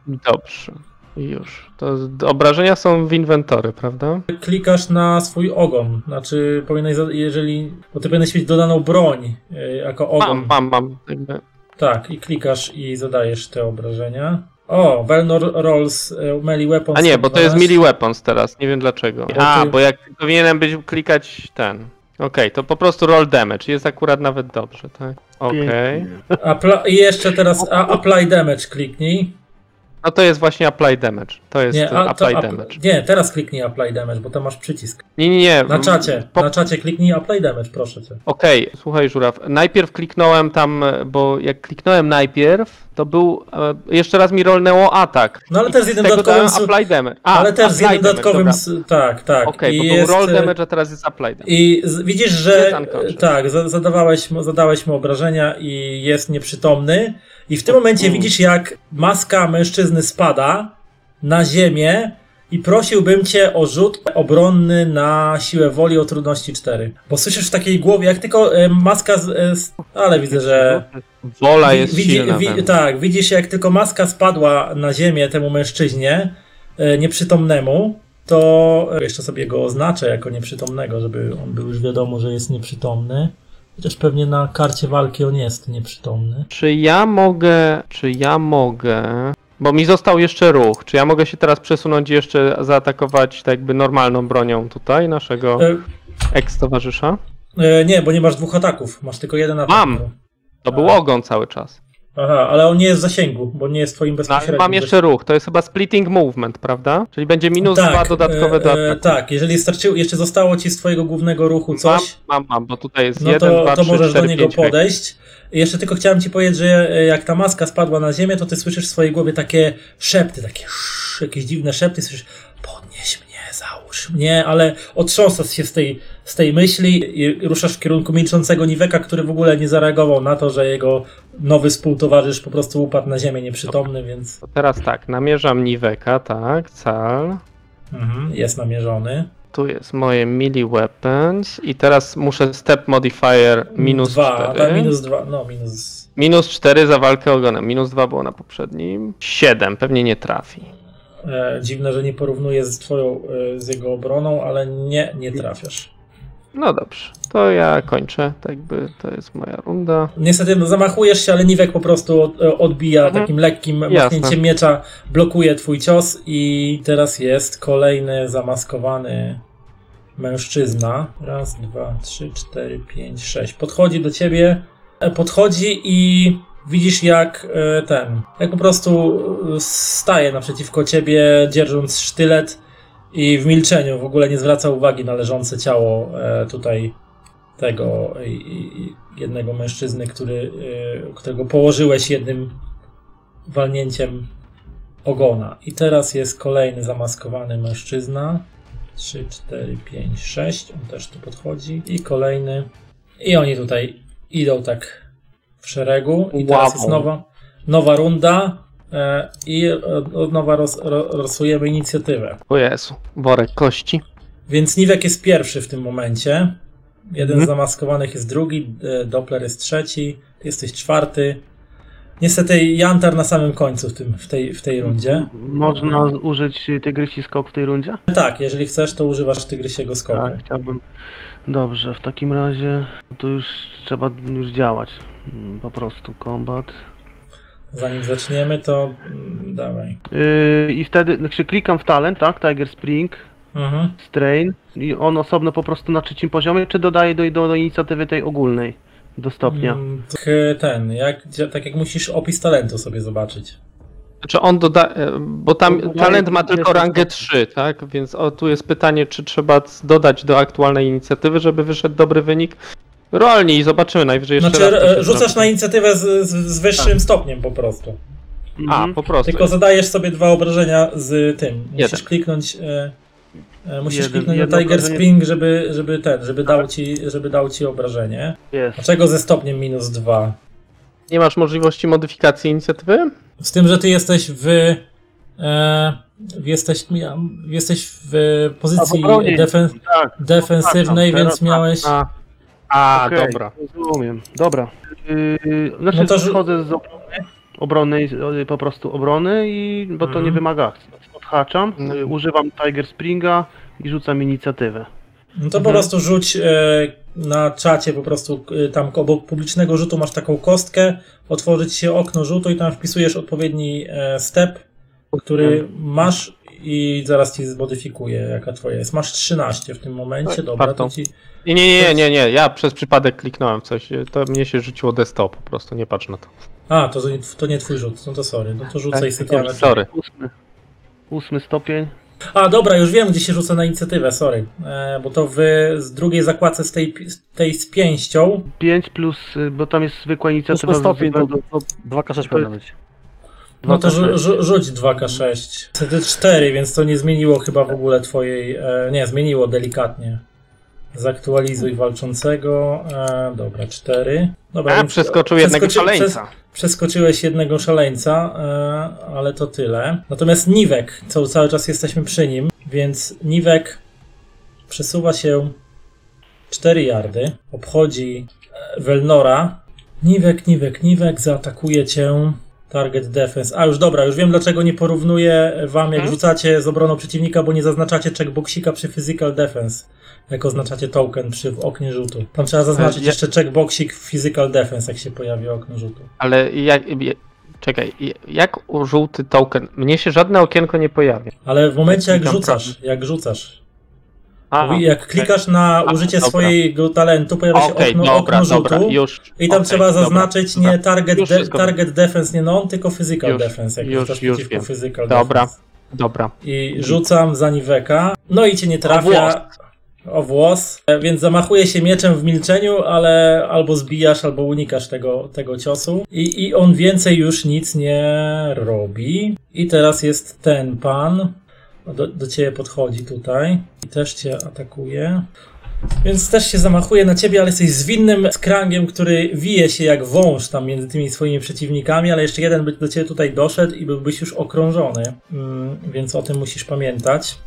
Dobrze. Już. To obrażenia są w inwentory, prawda? klikasz na swój ogon. Znaczy, powinieneś, jeżeli. Bo ty powinieneś mieć dodaną broń y, jako ogon. Mam, mam, mam. Jakby. Tak, i klikasz i zadajesz te obrażenia. O, Velnor Rolls y, Melee Weapons. A nie, bo to jest 12. melee weapons teraz. Nie wiem dlaczego. Bo A, ty- bo jak powinienem być klikać ten. Okej, to po prostu roll damage. Jest akurat nawet dobrze, tak? Okej. Apply, I jeszcze teraz a, Apply Damage kliknij. No to jest właśnie apply damage. To jest Nie, a, to, apply app- damage. nie, teraz kliknij Apply Damage, bo tam masz przycisk. Nie, nie, nie. Na czacie, Po- na czacie kliknij Apply Damage, proszę cię. Okej, słuchaj Żuraw, najpierw kliknąłem tam, bo jak kliknąłem najpierw, to był, e, jeszcze raz mi rolnęło atak. No ale I też z jednym dodatkowym apply damage. A, Ale też z jednym dodatkowym. Tak, tak. Okej, I bo jest, był roll e, damage, a teraz jest apply damage. I z, widzisz, że tak, za- zadawałeś, zadałeś mu obrażenia i jest nieprzytomny. I w tym momencie Mm. widzisz, jak maska mężczyzny spada na ziemię i prosiłbym cię o rzut obronny na siłę woli o trudności 4. Bo słyszysz w takiej głowie, jak tylko e, maska. Z, e, z, ale widzę, że. Wola jest widzi- silna. wi- tak, widzisz, jak tylko maska spadła na ziemię temu mężczyźnie e, nieprzytomnemu, to jeszcze sobie go oznaczę jako nieprzytomnego, żeby on był już wiadomo, że jest nieprzytomny. Chociaż pewnie na karcie walki on jest nieprzytomny. Czy ja mogę, czy ja mogę, bo mi został jeszcze ruch, czy ja mogę się teraz przesunąć i jeszcze zaatakować tak jakby normalną bronią tutaj naszego E, eks-towarzysza? e, nie, bo nie masz dwóch ataków, masz tylko jeden atak. Mam. To był ogon cały czas. Aha, ale on nie jest w zasięgu, bo nie jest twoim No, ale bezpośrednim. mam jeszcze ruch, to jest chyba splitting movement, prawda? Czyli będzie minus tak, dwa dodatkowe do e, e, ataku. Tak, jeżeli starczyło, jeszcze zostało ci z twojego głównego ruchu coś, Mam, mam, mam, bo tutaj jest no 1, to, 2, to 3, możesz 4, do niego 5, podejść. Jeszcze tylko chciałem ci powiedzieć, że e, jak ta maska spadła na ziemię, to ty słyszysz w swojej głowie takie szepty, takie sz, jakieś dziwne szepty, słyszysz podnieś mnie, załóż mnie, ale otrząsasz się z tej, z tej myśli i ruszasz w kierunku milczącego Niweka, który w ogóle nie zareagował na to, że jego nowy współtowarzysz po prostu upadł na ziemię nieprzytomny, więc To teraz tak, namierzam Niweka, tak, cal. mhm, jest namierzony. Tu jest moje melee weapons i teraz muszę step modifier minus dwa, 4. tak, minus dwa, no minus Minus 4 za walkę ogonem, minus 2 było na poprzednim. 7, pewnie nie trafi. E, dziwne, że nie porównuje z twoją, e, z jego obroną, ale nie, nie trafiasz. No dobrze, to ja kończę, tak jakby to jest moja runda. Niestety no, zamachujesz się, ale Niwek po prostu e, odbija Mhm. takim lekkim machnięciem miecza, blokuje twój cios i teraz jest kolejny zamaskowany mężczyzna. Raz, dwa, trzy, cztery, pięć, sześć. Podchodzi do ciebie, podchodzi i widzisz jak e, ten, jak po prostu e, staje naprzeciwko ciebie, dzierżąc sztylet i w milczeniu w ogóle nie zwraca uwagi na leżące ciało e, tutaj tego jednego mężczyzny, który, którego położyłeś jednym walnięciem ogona. I teraz jest kolejny zamaskowany mężczyzna. 3, 4, 5, 6. On też tu podchodzi. I kolejny. I oni tutaj idą tak w szeregu. I teraz Wow. jest nowa, nowa runda. e, I od, nowa roz, ro, losujemy inicjatywę. O Jezu, worek kości. Więc Niwek jest pierwszy w tym momencie. Jeden Mhm. z zamaskowanych jest drugi, e, Doppler jest trzeci, ty jesteś czwarty. Niestety Jantar na samym końcu w, tym, w, tej, w tej rundzie. Można użyć tygrysi skok w tej rundzie? Tak, jeżeli chcesz, to używasz tygrysiego skoku. Tak, chciałbym. Dobrze, w takim razie to już trzeba już działać. Mm, Po prostu combat. Zanim zaczniemy, to mm, dawaj. Yy, I wtedy znaczy, klikam w talent, tak? Tiger Spring, Mhm. Strain. I on osobno po prostu na trzecim poziomie, czy dodaje do, do, do inicjatywy tej ogólnej? Do stopnia. Mm, tak, e, ten, jak, tak jak musisz opis talentu sobie zobaczyć. Znaczy on doda, e, bo tam Dodaje talent ma tylko 20 rangę 3, tak? Więc o, tu jest pytanie, czy trzeba c- dodać do aktualnej inicjatywy, żeby wyszedł dobry wynik. Rolnie i zobaczymy najwyżej jeszcze Znaczy, raz. e, rzucasz na inicjatywę z, z, z wyższym stopniem po prostu. A, Mhm. po prostu. Tylko zadajesz sobie dwa obrażenia z tym. Musisz Jeden. kliknąć. E, e, musisz Jeden- kliknąć jedno na Tiger obrażenie. Spring, żeby, żeby ten, żeby dał ci, żeby dał ci obrażenie. Jest. Dlaczego ze stopniem minus dwa? Nie masz możliwości modyfikacji inicjatywy? Z tym, że ty jesteś w. E, jesteś, mia- jesteś w pozycji A, w obronie. defen, Tak, defensywnej, teraz więc tak. miałeś. A, a Okej, dobra. Rozumiem. Dobra. Yy, znaczy No to, że- schodzę z obrony, obronnej, yy, po prostu obrony, i, bo to Mhm. nie wymaga akcji. Odhaczam, No. yy, używam Tiger Springa i rzucam inicjatywę. No to po Mhm. prostu rzuć e, na czacie po prostu e, tam obok publicznego rzutu masz taką kostkę, otworzyć się okno rzutu i tam wpisujesz odpowiedni e, step, który masz i zaraz ci zmodyfikuje jaka twoja jest. Masz 13 w tym momencie, Tak, dobra, to ci... Nie, nie, nie, nie, nie. Ja przez przypadek kliknąłem coś. To mnie się rzuciło desktop po prostu, nie patrz na to. A, to, nie- to nie twój rzut, no to sorry, no to rzucaj Tak, Sytiana. Sorry. Ósmy. Ósmy stopień. A, dobra, już wiem, gdzie się rzuca na inicjatywę, sorry, e, bo to w z drugiej zakładce z tej, z tej z pięścią, 5 plus, yy, bo tam jest zwykła inicjatywa. Ósmy stopień to, to 2K6 powinno być. No to rzu, 2K6. rzu, rzuć 2K6. Wtedy 4, więc to nie zmieniło chyba w ogóle twojej. E, nie, zmieniło delikatnie. Zaktualizuj walczącego. E, dobra, 4. Dobra, A, więc przeskoczył jednego przeskoczy- szaleńca. Przez, przeskoczyłeś jednego szaleńca, e, ale to tyle. Natomiast Niwek, co cały czas jesteśmy przy nim, więc Niwek przesuwa się 4 yardy, obchodzi e, Welnora. Niwek, Niwek, Niwek zaatakuje cię. Target defense. A już dobra, już wiem dlaczego nie porównuję wam jak Hmm? rzucacie z obroną przeciwnika, bo nie zaznaczacie checkboxika przy physical defense. Jak oznaczacie token przy oknie rzutu. Tam trzeba zaznaczyć ja- jeszcze checkboxik physical defense, jak się pojawi okno rzutu. Ale jak. Czekaj, jak żółty token? Mnie się żadne okienko nie pojawia. Ale w momencie jak rzucasz, jak rzucasz, A, jak klikasz na użycie dobra. swojego talentu, pojawia się okej, okno, dobra, okno dobra, rzutu już. i tam okej, trzeba dobra, zaznaczyć dobra. nie target, Już de, wszystko target defense, nie non, tylko physical Już, defense, jak już, rzucasz już przeciwko wiem. physical Dobra. defense. Dobra. I rzucam za Niweka, no i cię nie trafia. O włos, E, więc zamachuje się mieczem w milczeniu, ale albo zbijasz, albo unikasz tego, tego ciosu. I, I on więcej już nic nie robi. I teraz jest ten pan. Do, do ciebie podchodzi tutaj i też cię atakuje. Więc też się zamachuje na ciebie, ale jesteś zwinnym skrangiem, który wije się jak wąż tam między tymi swoimi przeciwnikami, ale jeszcze jeden by do ciebie tutaj doszedł i byłbyś już okrążony. Mm, więc o tym musisz pamiętać.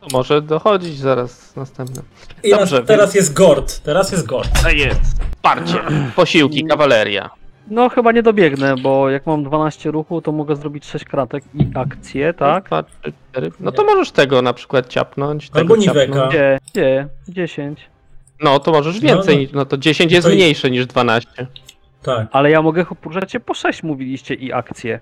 To może dochodzić zaraz następne. I Dobrze, teraz jest Gord. Teraz jest Gord. Jest. Parcie. Posiłki, kawaleria. No chyba nie dobiegnę, bo jak mam 12 ruchu, to mogę zrobić 6 kratek i akcje, tak? Dwa, trzy, cztery. No to możesz tego na przykład ciapnąć. Tego Albo Niweka. ciapnąć. Gdzie? Gdzie? 10. No to możesz więcej. No, niż- No to 10 jest To i- mniejsze niż 12. Tak. Ale ja mogę poruszać się po 6, mówiliście, i akcje.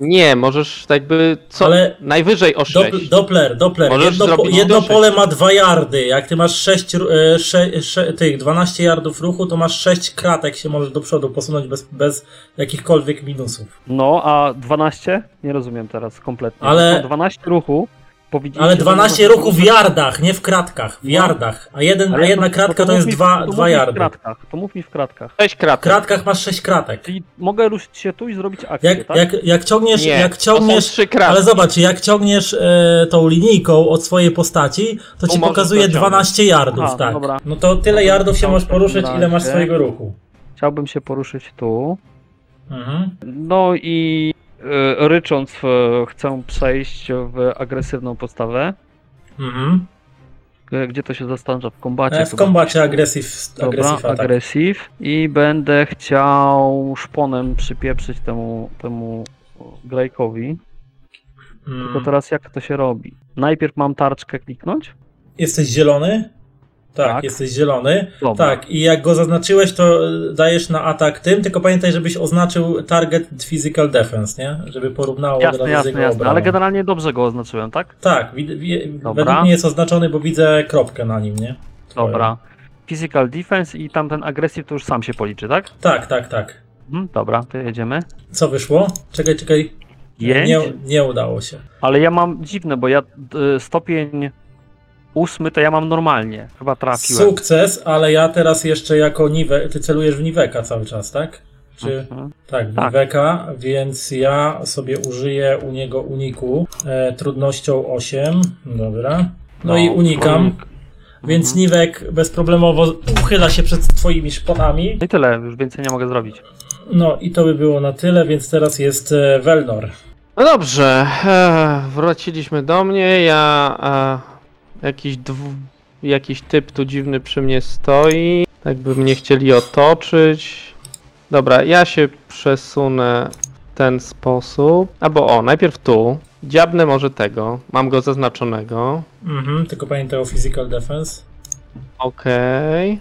Nie, możesz jakby co Ale najwyżej o 6. Dop- Doppler, Doppler. Możesz Jedno, po, zrobić jedno pole ma 2 yardy. Jak ty masz 6, e, tych 12 yardów ruchu, to masz 6 kratek się możesz do przodu posunąć bez, bez jakichkolwiek minusów. No, a 12? Nie rozumiem teraz kompletnie. Ale- No, 12 ruchu. Powiedzieliście, Ale że 12 można ruchu w yardach, nie w kratkach. W No. yardach. A, jeden, a Ale jedna to- kratka to mów jest mi- 2 to mów dwa mi w yardy. kratkach, To mów mi w kratkach. 6 W kratek. kratkach masz 6 kratek. Czyli mogę ruszyć się tu i zrobić akcję, Jak, tak? jak, jak ciągniesz, Nie, jak to są ciągniesz, 3 kratki. ale zobacz, jak ciągniesz e, tą linijką od swojej postaci, to ci możesz pokazuje dociągnąć. 12 yardów, Aha, tak. dobra. No to tyle Dobra, yardów się możesz poruszyć, ile masz swojego ruchu. Chciałbym się poruszyć tu. Mhm. No i rycząc e, chcę przejść w agresywną postawę. Mhm. E, Gdzie to się zastanawia? W kombacie E, w kombacie agresyw, Dobra, agresyw. I będę chciał szponem przypieprzyć temu, temu Grejkowi. Tylko Mm. teraz jak to się robi? Najpierw mam tarczkę kliknąć? Jesteś zielony? Tak, Tak. jesteś zielony. Dobra. Tak, i jak go zaznaczyłeś, to e, dajesz na atak tym, tylko pamiętaj, żebyś oznaczył target physical defense, nie? Żeby porównało od Jasne, razu z jasne, jego jasne. obraną. Ale generalnie dobrze go oznaczyłem, tak? Tak, według mnie jest oznaczony, bo widzę kropkę na nim, nie? Twoją. Dobra. Physical defense i tamten agresyw to już sam się policzy, tak? Tak, tak, tak. Mhm, dobra, to jedziemy. Co wyszło? Czekaj, czekaj. Pięć? Nie, nie udało się. Ale ja mam dziwne, bo ja y, stopień ósmy to ja mam normalnie. Chyba trafiłem. Sukces, ale ja teraz jeszcze jako niwe... Ty celujesz w niweka cały czas, tak? Czy... Mhm. Tak, w Tak. niweka, więc ja sobie użyję u niego uniku e, trudnością 8. Dobra. No, i unikam. unik. Więc Mhm. niwek bezproblemowo uchyla się przed twoimi szponami. No i tyle, już więcej nie mogę zrobić. No i to by było na tyle, więc teraz jest e, Welnor. No dobrze, e, wróciliśmy do mnie. Ja. E, jakiś, dwu, jakiś typ tu dziwny przy mnie stoi. Jakby mnie chcieli otoczyć. Dobra, ja się przesunę w ten sposób. Albo o, najpierw tu. Dziabnę może tego. Mam go zaznaczonego. Mhm, tylko pamiętaj o physical defense. Okej.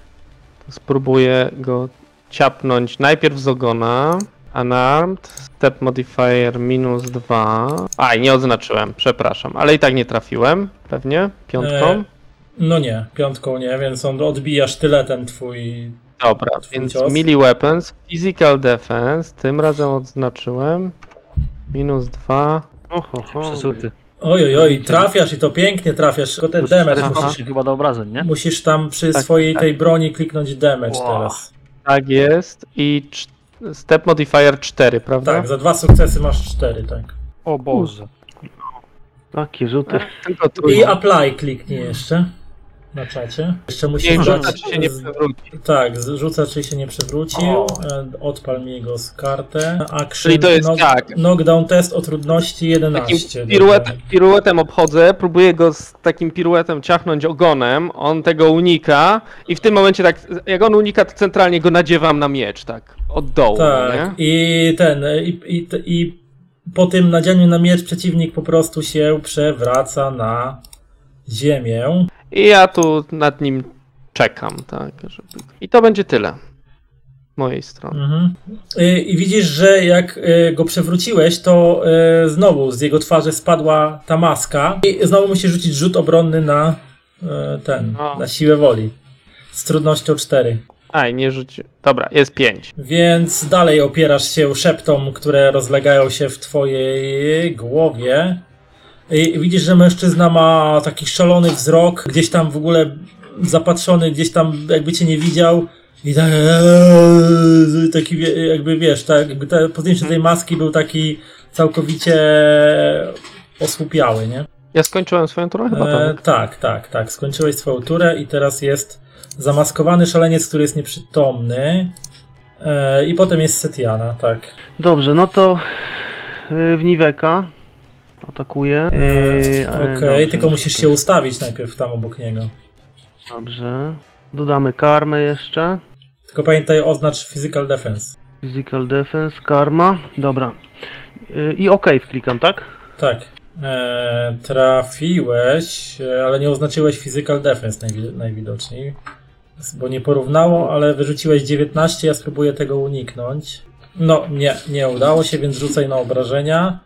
Spróbuję go ciapnąć najpierw z ogona. Unarmed. Step modifier minus 2. Aj, nie odznaczyłem, przepraszam. Ale i tak nie trafiłem, pewnie. Piątką. E, No nie, piątką nie, więc on odbija sztyletem twój. Dobra, twój więc cios. melee weapons, physical defense. Tym razem odznaczyłem. Minus 2. Oho, ho. Przesuty. Oj, oj, oj, trafiasz i to pięknie trafiasz. Tylko ten damage musisz, chyba do obrażeń, nie? musisz tam przy Tak, swojej tak. tej broni kliknąć damage Wow. teraz. Tak jest. I cz- step modifier 4, prawda? Tak, za dwa sukcesy masz cztery, tak. O Boże. Takie rzuty. I apply kliknij jeszcze na czacie. Jeszcze musisz Nie rzuca, czy się nie przewróci. Tak, rzuca czy się nie przewrócił. O. E, Odpal mi go z kartę. Action, Czyli to jest tak. Knockdown test o trudności 11. Takim piruet, piruetem obchodzę, próbuję go z takim piruetem ciachnąć ogonem, on tego unika i w tym momencie tak, jak on unika, to centralnie go nadziewam na miecz, tak, od dołu, Tak, nie? i ten, i, i, i po tym nadzianiu na miecz przeciwnik po prostu się przewraca na ziemię. I ja tu nad nim czekam, tak, żeby... I to będzie tyle. Z mojej strony. Mhm. I, I widzisz, że jak y, go przewróciłeś, to y, znowu z jego twarzy spadła ta maska i znowu musisz rzucić rzut obronny na y, ten, No. na siłę woli. Z trudnością 4. Aj, nie rzuci... Dobra, jest 5. Więc dalej opierasz się szeptom, które rozlegają się w twojej głowie. I widzisz, że mężczyzna ma taki szalony wzrok, gdzieś tam w ogóle zapatrzony, gdzieś tam jakby cię nie widział. I tak, eee, taki jakby wiesz, tak, jakby te, po zdjęciu tej maski był taki całkowicie osłupiały, nie? Ja skończyłem swoją turę chyba, E, tak? tak, tak, tak. Skończyłeś swoją turę i teraz jest zamaskowany szaleniec, który jest nieprzytomny. E, I potem jest Setiana, tak. Dobrze, no to y, w Niweka atakuję. Y, Okej, e, dobrze, tylko musisz się ustawić najpierw tam obok niego. Dobrze. Dodamy karmę jeszcze. Tylko pamiętaj, oznacz physical defense. Physical defense, karma. Dobra. Y, I OK wklikam, tak? Tak. E, trafiłeś, e, ale nie oznaczyłeś physical defense najwi- najwidoczniej. Bo nie porównało, ale wyrzuciłeś 19, ja spróbuję tego uniknąć. No, nie, nie udało się, więc rzucaj na obrażenia.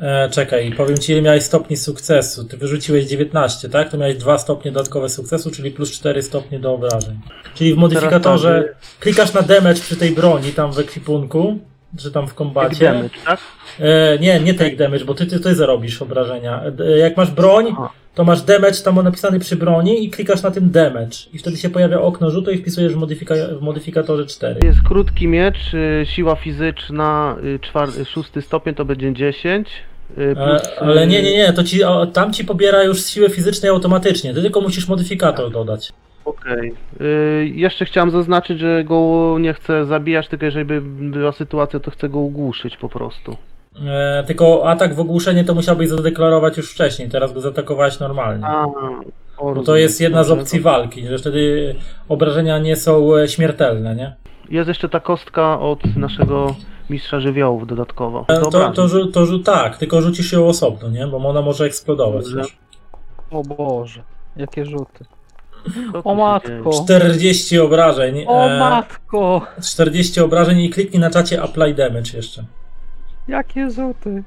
E, czekaj, powiem ci, ile miałeś stopni sukcesu. Ty wyrzuciłeś 19, tak? To miałeś 2 stopnie dodatkowe sukcesu, czyli plus 4 stopnie do obrażeń. Czyli w modyfikatorze klikasz na damage przy tej broni tam w ekwipunku, czy tam w kombacie. damage, tak? E, nie, nie take damage, bo ty, ty, ty zarobisz obrażenia. E, jak masz broń, to masz damage tam napisany przy broni i klikasz na tym damage. I wtedy się pojawia okno rzutu i wpisujesz w, modyfika- w modyfikatorze 4. Jest krótki miecz, y, siła fizyczna, y, czwar- szósty stopień to będzie 10. y, E, Plus, ale y, nie, nie, nie, to ci, tam ci pobiera już z siły fizycznej automatycznie. Ty tylko musisz modyfikator dodać. Okej. Y, Jeszcze chciałem zaznaczyć, że go nie chcę zabijać, tylko jeżeli by była sytuacja, to chcę go ugłuszyć po prostu. E, tylko atak w ogłuszenie to musiałbyś zadeklarować już wcześniej, teraz go zaatakowałeś normalnie. A, O, Bo to jest jedna z opcji to- walki, że wtedy obrażenia nie są e, śmiertelne, nie? Jest jeszcze ta kostka od naszego mistrza żywiołów dodatkowo. E, To, to, rzu- to, rzu- tak, tylko rzucisz ją osobno, nie? Bo ona może eksplodować. Też. O Boże, jakie rzuty. O matko. dzieje? 40 obrażeń. O e, matko, 40 obrażeń i kliknij na czacie apply damage jeszcze. jakie rzuty.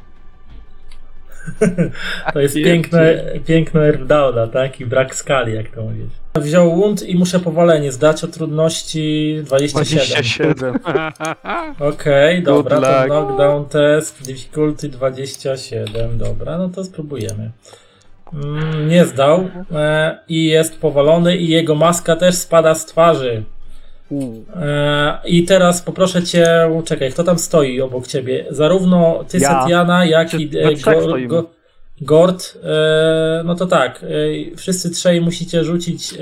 To jest piękne, piękne airdowna, tak? I brak skali, jak to mówić. Wziął wound i muszę powalenie zdać o trudności 27. 27. Okej, dobra, to luck. knockdown test, difficulty 27, dobra, no to spróbujemy. Mm, nie zdał e, i jest powalony i jego maska też spada z twarzy. E, I teraz poproszę cię, czekaj, kto tam stoi obok ciebie? Zarówno ty, Ja. Setiana, jak Czy i we e, trzech Go- stoimy? Go- Gord. E, no to tak, e, wszyscy trzej musicie rzucić e,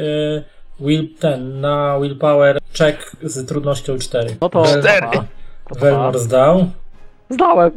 will, ten na willpower check z trudnością 4. No to Cztery. Velmor dwa. zdał. Zdałem.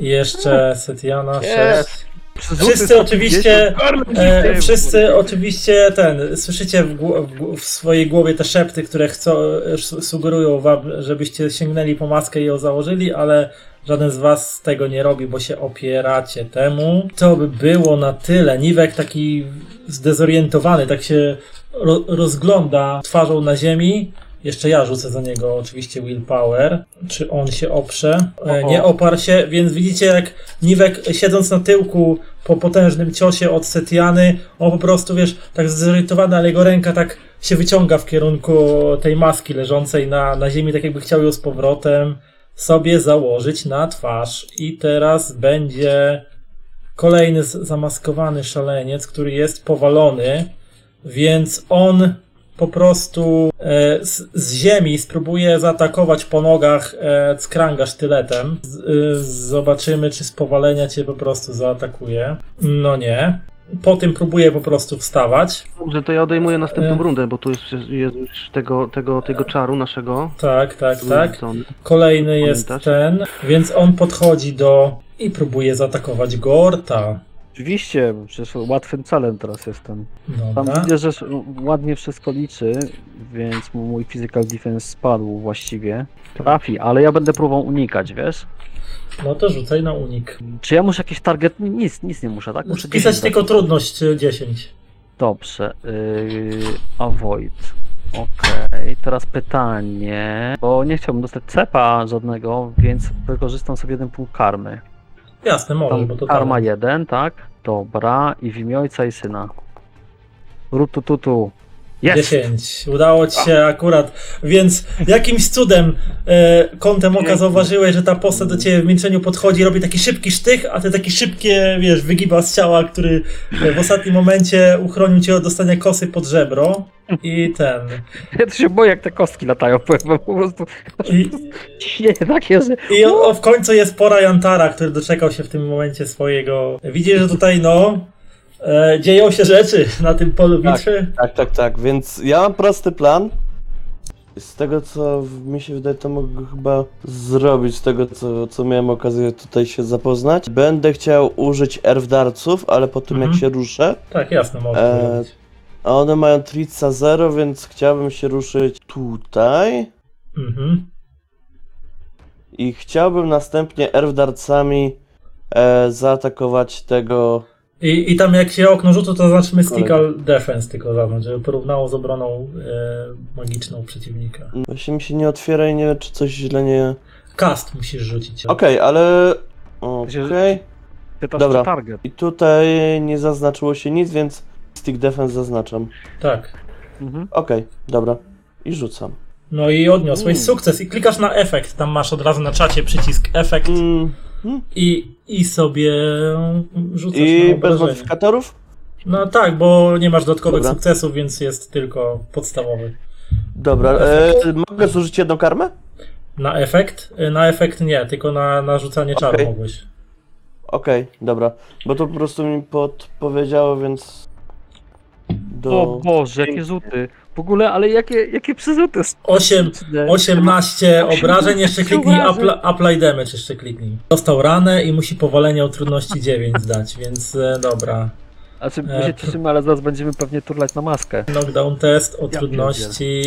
Jeszcze Setiana Jest. 6. Rzuty Wszyscy 150. oczywiście, e, wszyscy oczywiście ten, słyszycie w, w, w swojej głowie te szepty, które chcą, e, su- sugerują wam, żebyście sięgnęli po maskę i ją założyli, ale żaden z was tego nie robi, bo się opieracie temu. To by było na tyle. Niwek taki zdezorientowany, tak się ro, rozgląda twarzą na ziemi. Jeszcze ja rzucę za niego oczywiście willpower. Czy on się oprze? E, nie oparł się, więc widzicie jak Niwek siedząc na tyłku po potężnym ciosie od Setiany, on po prostu, wiesz, tak zdezorientowany, ale jego ręka tak się wyciąga w kierunku tej maski leżącej na, na ziemi, tak jakby chciał ją z powrotem sobie założyć na twarz. I teraz będzie kolejny zamaskowany szaleniec, który jest powalony, więc on po prostu e, z, z ziemi spróbuje zaatakować po nogach e, Skranga sztyletem. Z, e, zobaczymy, czy z powalenia cię po prostu zaatakuje. No nie. Po tym próbuje po prostu wstawać. Dobrze, to ja odejmuję następną E. rundę, bo tu jest, jest już tego, tego, tego czaru naszego. Tak, tak, tak. Kolejny jest Pamiętasz? ten, więc on podchodzi do i próbuje zaatakować Gorta. Oczywiście, bo przecież łatwym celem teraz jestem. Tam Dobra. widzę, że ładnie wszystko liczy, więc mój physical defense spadł właściwie. Trafi, ale ja będę próbował unikać, wiesz? No to rzucaj na unik. Czy ja muszę jakiś target? Nic, nic nie muszę, tak? Muszę Pisać 10 tylko dać. trudność y, 10. Dobrze. Yy, avoid. Okej, teraz pytanie, bo nie chciałbym dostać cepa żadnego, więc wykorzystam sobie jeden punkt karmy. Jasne, może, bo to karma tak. jeden, tak? Dobra, i w imię ojca i syna. Rutututu. Jest! 10. Udało ci się akurat, więc jakimś cudem e, kątem oka zauważyłeś, że ta postać do ciebie w milczeniu podchodzi, robi taki szybki sztych, a ty taki szybkie, wiesz, wygiba z ciała, który e, w ostatnim momencie uchronił cię od dostania kosy pod żebro. I ten. Ja to się boję, jak te kostki latają, bo po prostu I, nie takie, że... i o, o, w końcu jest pora Jantara, który doczekał się w tym momencie swojego. Widzisz, że tutaj no. E, dzieją się rzeczy na tym polu Tak. bitwy. Tak, tak, tak, więc ja mam prosty plan. Z tego co mi się wydaje, to mogę chyba zrobić, z tego co, co miałem okazję tutaj się zapoznać. Będę chciał użyć erwdarców, ale po tym Mhm. jak się ruszę. Tak, jasne, mogę E, zrobić. A one mają Trica 0, więc chciałbym się ruszyć tutaj. Mhm. I chciałbym następnie erwdarcami e, zaatakować tego. I, I tam jak się okno rzuca, to znaczy mystical defense tylko zaznacz, żeby porównało z obroną e, magiczną przeciwnika. Właśnie mi się nie otwiera i nie wiem, czy coś źle nie. Cast musisz rzucić. Okej, ale. Okej. Pytasz, Dobra. target. I tutaj nie zaznaczyło się nic, więc stick defense zaznaczam. Tak. Mhm. Okej, dobra. I rzucam. No i odniosłeś Mm. sukces i klikasz na efekt. Tam masz od razu na czacie przycisk efekt Mm, i, i sobie rzucasz I na bez obrażenie. modyfikatorów? No tak, bo nie masz dodatkowych Dobra. sukcesów, więc jest tylko podstawowy. Dobra, e, mogę zużyć jedną karmę? Na efekt? E, Na efekt nie, tylko na, na rzucanie czaru Okej. mogłeś. Okej, dobra. Bo to po prostu mi podpowiedziało, więc. Do... O Boże, jakie rzuty. W ogóle, ale jakie, jakie przyrzuty. 8, 18 obrażeń, jeszcze kliknij apply, apply damage, jeszcze kliknij. Dostał ranę i musi powalenie o trudności 9 zdać, więc e, dobra. Znaczy, my się cieszymy, ale zaraz będziemy pewnie turlać na maskę. Knockdown test o Ja trudności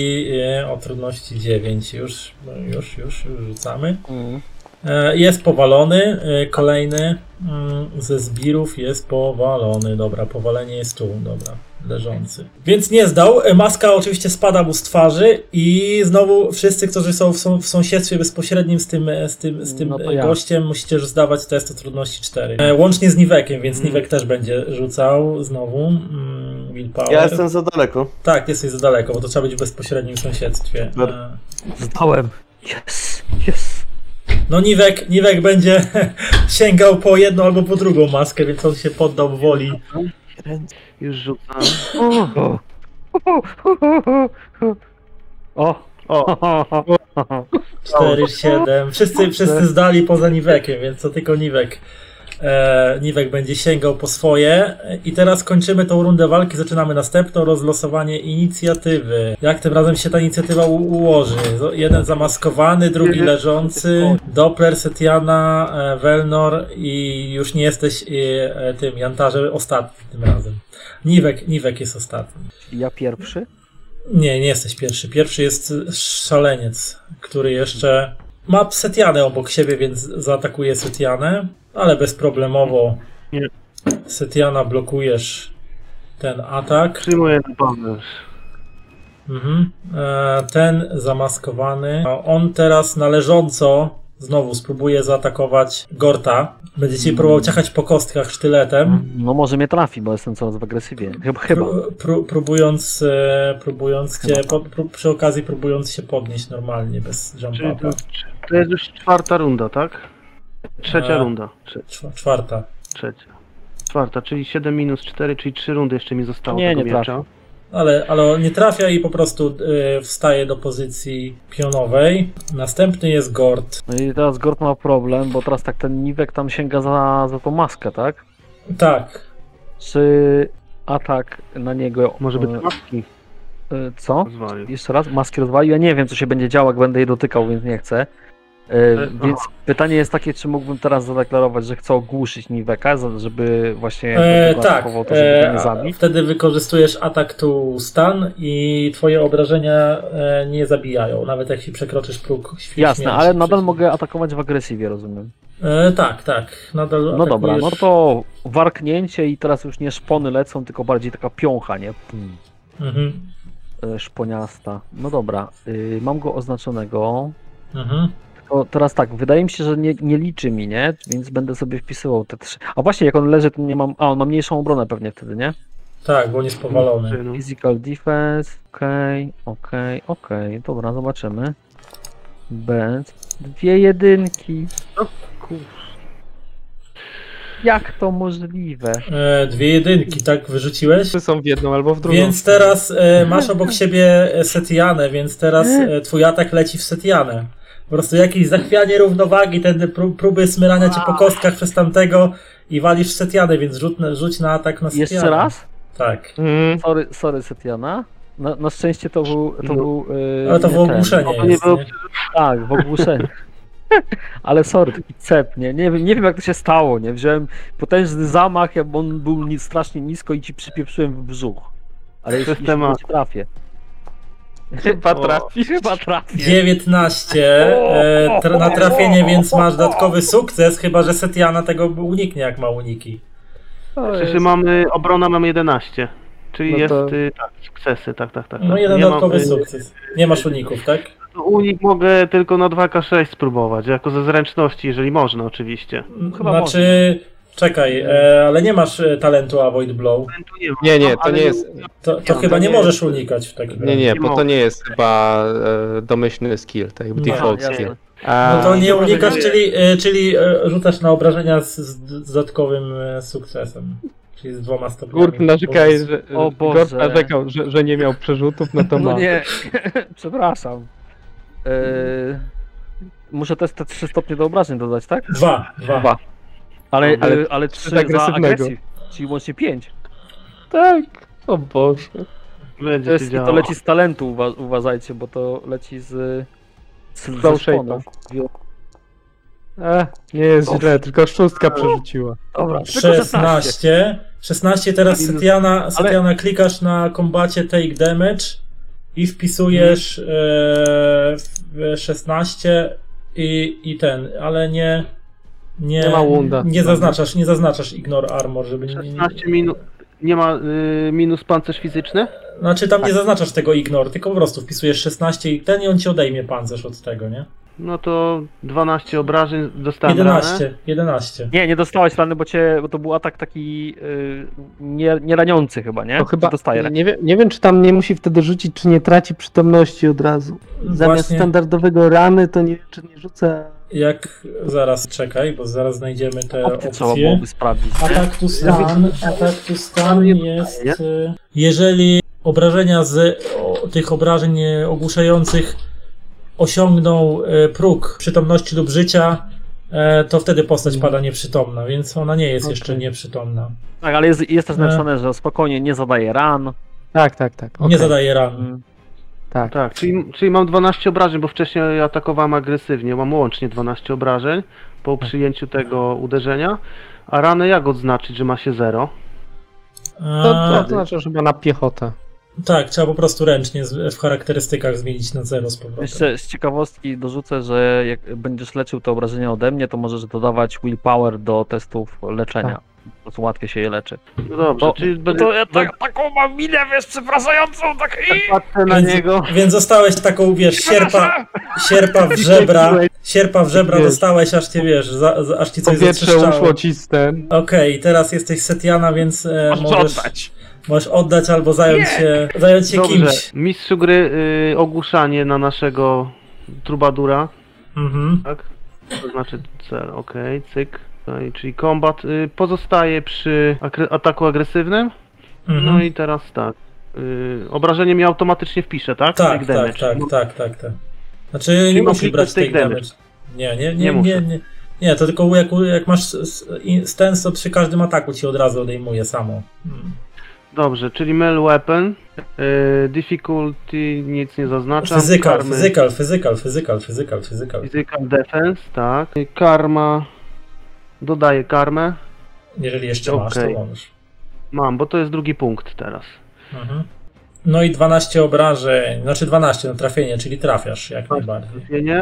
e, o trudności 9 już, no już, już, już rzucamy. Mm. E, Jest powalony, e, kolejny mm, ze zbirów jest powalony, dobra, powalenie jest tu, dobra, leżący. Więc nie zdał, E, maska oczywiście spada mu z twarzy i znowu wszyscy, którzy są w, są w sąsiedztwie bezpośrednim z tym, e, z tym, z tym No e, ja. gościem, musicie już zdawać test o trudności 4. E, Łącznie z Niwekiem, więc Mm. Niwek też będzie rzucał znowu. Mm, willpower. Ja jestem za daleko. Tak, jesteś za daleko, bo to trzeba być w bezpośrednim sąsiedztwie. E, Zdałem. Yes, yes. No Niwek, Niwek będzie sięgał po jedną albo po drugą maskę, więc on się poddał woli. Już rzucam. O. O. O, 4, 7. Wszyscy, wszyscy zdali poza Niwekiem, więc to tylko Niwek. E, Niwek będzie sięgał po swoje. I teraz kończymy tą rundę walki. Zaczynamy następną rozlosowanie inicjatywy. Jak tym razem się ta inicjatywa u- ułoży? Zo- Jeden zamaskowany, drugi leżący. Doppler, Setiana, e, Welnor i już nie jesteś e, e, tym Jantarze ostatni tym razem. Niwek, Niwek jest ostatni. Ja pierwszy? Nie, nie jesteś pierwszy. Pierwszy jest szaleniec, który jeszcze ma Setianę obok siebie, więc zaatakuje Setianę, ale bezproblemowo Nie. Setiana blokujesz ten atak. przyjmuję na pomysł. Mhm. E, ten zamaskowany. A On teraz należąco znowu spróbuje zaatakować Gorta. Będzie ci próbował ciachać po kostkach sztyletem. No może mnie trafi, bo jestem coraz w agresywie. Chyba. chyba. Pró- pró- próbując, e, próbując cię, po, pró- przy okazji próbując się podnieść normalnie, bez jump Czyli to, upa. to jest już czwarta runda, tak? Trzecia A. runda. Trze- Czwa- Czwarta. Trzecia. Czwarta, czyli 7 minus 4, czyli 3 rundy jeszcze mi zostało Nie, tego nie miecza. trafił. Ale, ale on nie trafia i po prostu e, wstaje do pozycji pionowej. Następny jest Gord. No i teraz Gort ma problem, bo teraz tak ten Niwek tam sięga za, za tą maskę, tak? Tak. Czy atak na niego. Może by e, maski e, Co? rozwalił. Jeszcze raz, maski rozwalił. Ja nie wiem, co się będzie działo, jak będę je dotykał, więc nie chcę. E, E, więc pytanie jest takie, czy mógłbym teraz zadeklarować, że chcę ogłuszyć Niweka, żeby właśnie E, tak. to, żeby E, nie zabić. wtedy wykorzystujesz atak tu stan i twoje obrażenia e, nie zabijają, nawet się przekroczysz próg śmierci. Jasne, ale nadal mogę atakować w agresywie, rozumiem. E, tak, tak. Nadal No dobra, no atakujesz- to warknięcie i teraz już nie szpony lecą, tylko bardziej taka piącha, nie? Pum. Mhm. E, Szponiasta. No dobra, y, mam go oznaczonego. Mhm. To teraz tak, wydaje mi się, że nie, nie liczy mi, nie? Więc będę sobie wpisywał te trzy. A właśnie, jak on leży, to nie mam. A, on ma mniejszą obronę pewnie wtedy, nie? Tak, bo on jest powalony. No. Physical defense. Okej, okej, okej. Dobra, zobaczymy. Bez. Dwie jedynki. Kur... Jak to możliwe? E, dwie jedynki, tak wyrzuciłeś? Czy są w jedną albo w drugą? Więc teraz e, masz obok siebie e, Setianę, więc teraz e, twój atak leci w Setianę. Po prostu jakieś zachwianie równowagi, pró- próby smyrania cię po kostkach przez tamtego i walisz Setianę, więc rzuć na, rzuć na atak na Setianę. Jeszcze raz? Tak. Mm, Sorry, sorry Setiana. Na, na szczęście to był. To No. był yy, Ale to ten. ogłuszenie No to nie jest, było? Tak, w ogłuszeniu. Ale sorry, taki cep, nie? Nie wiem, nie wiem jak to się stało, nie? Wziąłem potężny zamach, jak on był ni- strasznie nisko i ci przypieprzyłem w brzuch. Ale temat. nie trafię. Chyba trafisz. Chyba trafię. 19 e, tra- na trafienie, więc masz dodatkowy sukces, chyba że Setiana tego uniknie, jak ma uniki. Przecież mamy, obrona mam 11. Czyli No jest, to- y, tak, sukcesy, tak, tak, tak. No tak. jeden Ja mam, dodatkowy y, sukces. Nie masz uników, tak? no, Unik mogę tylko na 2K6 spróbować, jako ze zręczności, jeżeli można oczywiście. Chyba znaczy, czekaj, e, ale nie masz e, talentu Avoid Blow. Nie, ma, Nie, nie, to ale nie jest. To, to Ja, chyba to nie nie- możesz unikać w takim Nie, razie. nie, Nie bo to nie jest chyba e, domyślny skill, tak jakby Nie. default Jasne. skill. No A, to nie nie unikasz, czyli, e, czyli e, rzucasz na obrażenia z, z dodatkowym e, sukcesem. Czyli z dwoma stopniami. Gurt narzekaj, że, O Gurt narzekał, że, że nie miał przerzutów, no to No ma. nie, przepraszam. Yy, muszę też te trzy stopnie do obrażeń dodać, tak? Dwa, dwa. Dwa. Ale, Ale ale, ale trzy za agresywnego. agresję, czyli łącznie pięć. Tak. O Boże. będzie To, jest, to leci z talentu, uwa uważajcie, bo to leci z... z, Z ze shape'a. szponów. E, nie jest źle, tylko szóstka przerzuciła. Dobra, tylko 16. 16. 16 teraz Minus- Setiana, Setiana klikasz na kombacie take damage i wpisujesz e, w 16 i, i ten, ale nie nie, Nie ma wounda. nie zaznaczasz, nie zaznaczasz ignore armor, żeby nie, nie, 16 minut. Nie ma y, minus pancerz fizyczny? znaczy tam nie zaznaczasz tego ignore, tylko po prostu wpisujesz 16 i ten i on ci odejmie pancerz od tego, nie? No to 12 obrażeń dostałem ranę. 11, 11. Nie, nie dostałeś rany, bo, cię, bo to był atak taki y, nie, nie raniący chyba, nie? To chyba, Dostaje rany. nie, wiem, nie wiem, czy tam nie musi wtedy rzucić, czy nie traci przytomności od razu. Zamiast Właśnie. standardowego rany, to nie, czy nie rzuca... Jak zaraz czekaj, bo zaraz znajdziemy te Opcje trzeba opcje. byłoby sprawdzić. Atak to stan, atak to stan jest. e, Jeżeli obrażenia z o, tych obrażeń e, ogłuszających osiągną e, próg przytomności lub życia, e, to wtedy postać pada nieprzytomna, więc ona nie jest jeszcze nieprzytomna. Tak, ale jest, jest też E. napisane, że spokojnie nie zadaje ran. Tak, tak, tak. Nie okej. zadaje ran. Tak. Tak, czyli, czyli mam 12 obrażeń, bo wcześniej atakowałem agresywnie. Mam łącznie 12 obrażeń po przyjęciu tego uderzenia. A ranę jak odznaczyć, że ma się 0? To, to, A, znaczy, że chyba na piechotę. tak, trzeba po prostu ręcznie z- w charakterystykach zmienić na zero z powrotem. Jeszcze z ciekawostki dorzucę, że jak będziesz leczył te obrażenia ode mnie, to możesz dodawać willpower do testów leczenia. Tak. Po prostu łatwiej się je leczy. No dobrze, To, czyli to, będę, to ja tak, taką mam minę, wiesz, przepraszającą, tak i... patrzę na Więc, niego. więc dostałeś taką, wiesz, sierpa, sierpa w żebra, sierpa w żebra Wiesz. dostałeś, aż cię, wiesz, za, za, aż ci coś Powietrze zatrzeszczało. uszło ci z ten. Okej, teraz jesteś Setiana, więc e, Możesz możesz, oddać. możesz oddać albo zająć się, zająć się Dobrze, kimś. mistrzu gry y, ogłuszanie na naszego trubadura, Mhm. tak? To znaczy cel, okej, cyk. Tutaj, czyli kombat y, pozostaje przy akre- ataku agresywnym. Mhm. No i teraz tak. Y, obrażenie mi automatycznie wpisze, tak? tak, Take tak, damage. tak, No, tak, tak, tak. Znaczy nie mam musisz brać take take damage. Nie, nie, nie, Nie nie, muszę. nie, nie. to tylko jak, jak masz s- i- stance, to przy każdym ataku ci od razu odejmuje samo. Hmm. Dobrze, czyli melee weapon. Y, difficulty nic nie zaznaczam. Physical, Karmy- physical, physical, physical, physical, physical. Physical defense, tak. Y, Karma. Dodaję karmę. Jeżeli jeszcze masz, to możesz. Mam, bo to jest drugi punkt teraz. Mhm. No i 12 obrażeń, znaczy 12 na trafienie, czyli trafiasz jak najbardziej. Trafienie.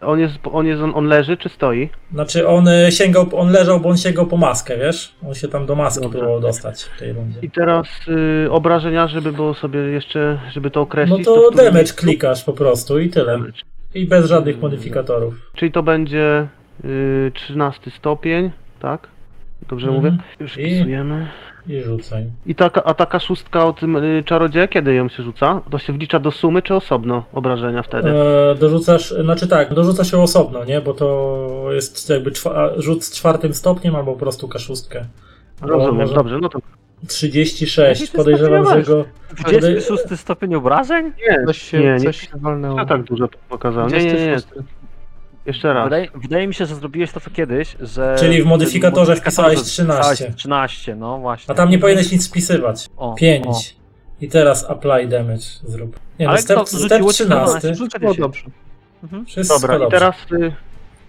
On jest, on jest, on, on leży czy stoi? Znaczy on y, sięgał, on leżał, bo on sięgał po maskę, wiesz? On się tam do maski próbował dostać w tej rundzie. I teraz y, obrażenia, żeby było sobie jeszcze, żeby to No określić. to wtedy- damage klikasz po prostu i tyle. Damage. I bez żadnych modyfikatorów. Czyli to będzie y, 13 stopień, tak? Dobrze Mhm. mówię? Już I- wpisujemy. I rzucaj. I taka, a taka szóstka o tym y, czarodzieja, kiedy ją się rzuca? To się wlicza do sumy, czy osobno obrażenia wtedy? E, dorzucasz, znaczy tak, dorzuca się osobno, nie? Bo to jest jakby czwa, rzut z czwartym stopniem albo po prostu kaszustkę. Rozumiem, może- dobrze, no to 36. Jaki ty Podejrzewam, że go. 26 stopień obrażeń? nie, Coś się, nie, nie, coś się walnęło. nie tak dużo pokazał. Nie, nie, nie, 26. jeszcze raz. Wydaje, wydaje mi się, że zrobiłeś to co kiedyś, że... Czyli w modyfikatorze wpisałeś 13. wpisałeś 13, no właśnie. A tam nie powinieneś nic wpisywać. O, 5. o. I teraz apply damage zrób. Nie no, Ale step, kto step rzuciło ci 13. 12? Rzuciło dobrze. Wszystko Dobra, i dobrze. teraz y,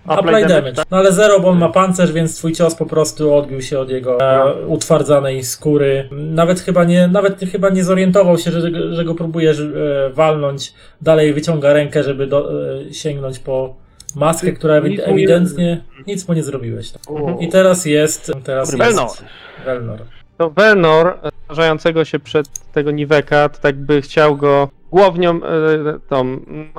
Apply damage. tak? No ale zero, bo on ma pancerz, więc twój cios po prostu odbił się od jego e, utwardzanej skóry. Nawet chyba nie, nawet chyba nie zorientował się, że, że go próbujesz e, walnąć. Dalej wyciąga rękę, żeby do, e, sięgnąć po maskę, która ewi- Nic mu nie- ewidentnie nic mu nie zrobiłeś. o, I teraz jest, teraz jest Velnor. Velnor. To Velnor, zdarzającego się przed tego Niweka, to tak by chciał go głownią, e, tą, mm,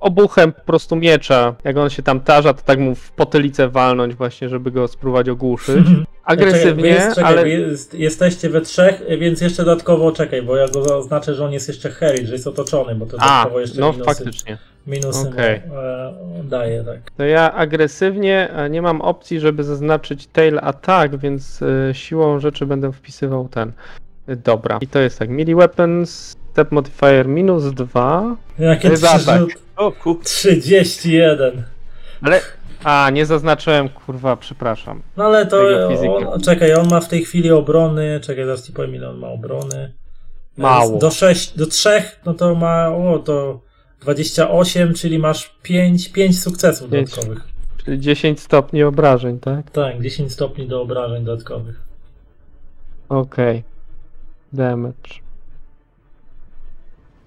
obuchem po prostu miecza, jak on się tam tarza, to tak mu w potylicę walnąć właśnie, żeby go spróbować ogłuszyć. Agresywnie, Czekaj, jest, czekaj, ale jest, jesteście we trzech, więc jeszcze dodatkowo czekaj, bo ja go zaznaczę, że on jest jeszcze Harry, że jest otoczony, bo to A, dodatkowo jeszcze no minusy, faktycznie. Minusy Okej. mu, e, daje, tak. To ja agresywnie e, nie mam opcji, żeby zaznaczyć tail attack, więc e, siłą rzeczy będę wpisywał ten. E, Dobra. I to jest tak, melee weapons, step modifier minus 2. Jakie atak. O kur... 31. Ale A, nie zaznaczyłem, kurwa, przepraszam. No ale to, on, czekaj, on ma w tej chwili obrony, czekaj, zaraz ci powiem ile on ma obrony. Mało. Do 6, do 3, no to ma, o, to 28, czyli masz 5, 5 sukcesów Pięć. dodatkowych. Czyli 10 stopni obrażeń, tak? Tak, 10 stopni do obrażeń dodatkowych. Okej. Damage.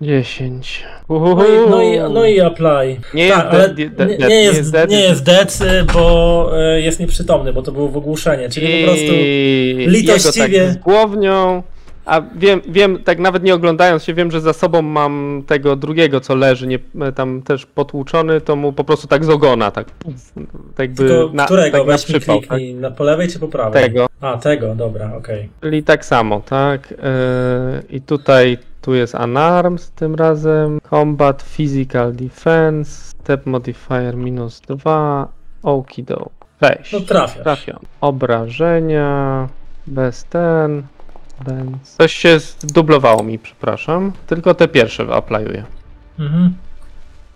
10. No i, no, i, no i apply. Nie tak, jest dead, dead, nie, dead, nie, jest, dead, nie jest dead, bo y, jest nieprzytomny, bo to było w ogłuszenie, czyli po prostu... I litościwie- Jego tak z głownią. A wiem, wiem, tak nawet nie oglądając się, wiem, że za sobą mam tego drugiego, co leży, nie, tam też potłuczony, to mu po prostu tak z ogona, tak, tak jakby na, którego tak na przypał, tak? na po lewej czy po prawej? Tego. A, tego, dobra, okej. Czyli tak samo, tak? Yy, I tutaj tu jest unarmed tym razem. Combat, physical defense, step modifier minus 2, okido. Weź. No trafiasz. Trafiam. Obrażenia, bez ten, bez... Coś się zdublowało mi, przepraszam. Tylko te pierwsze aplayuję. Mhm.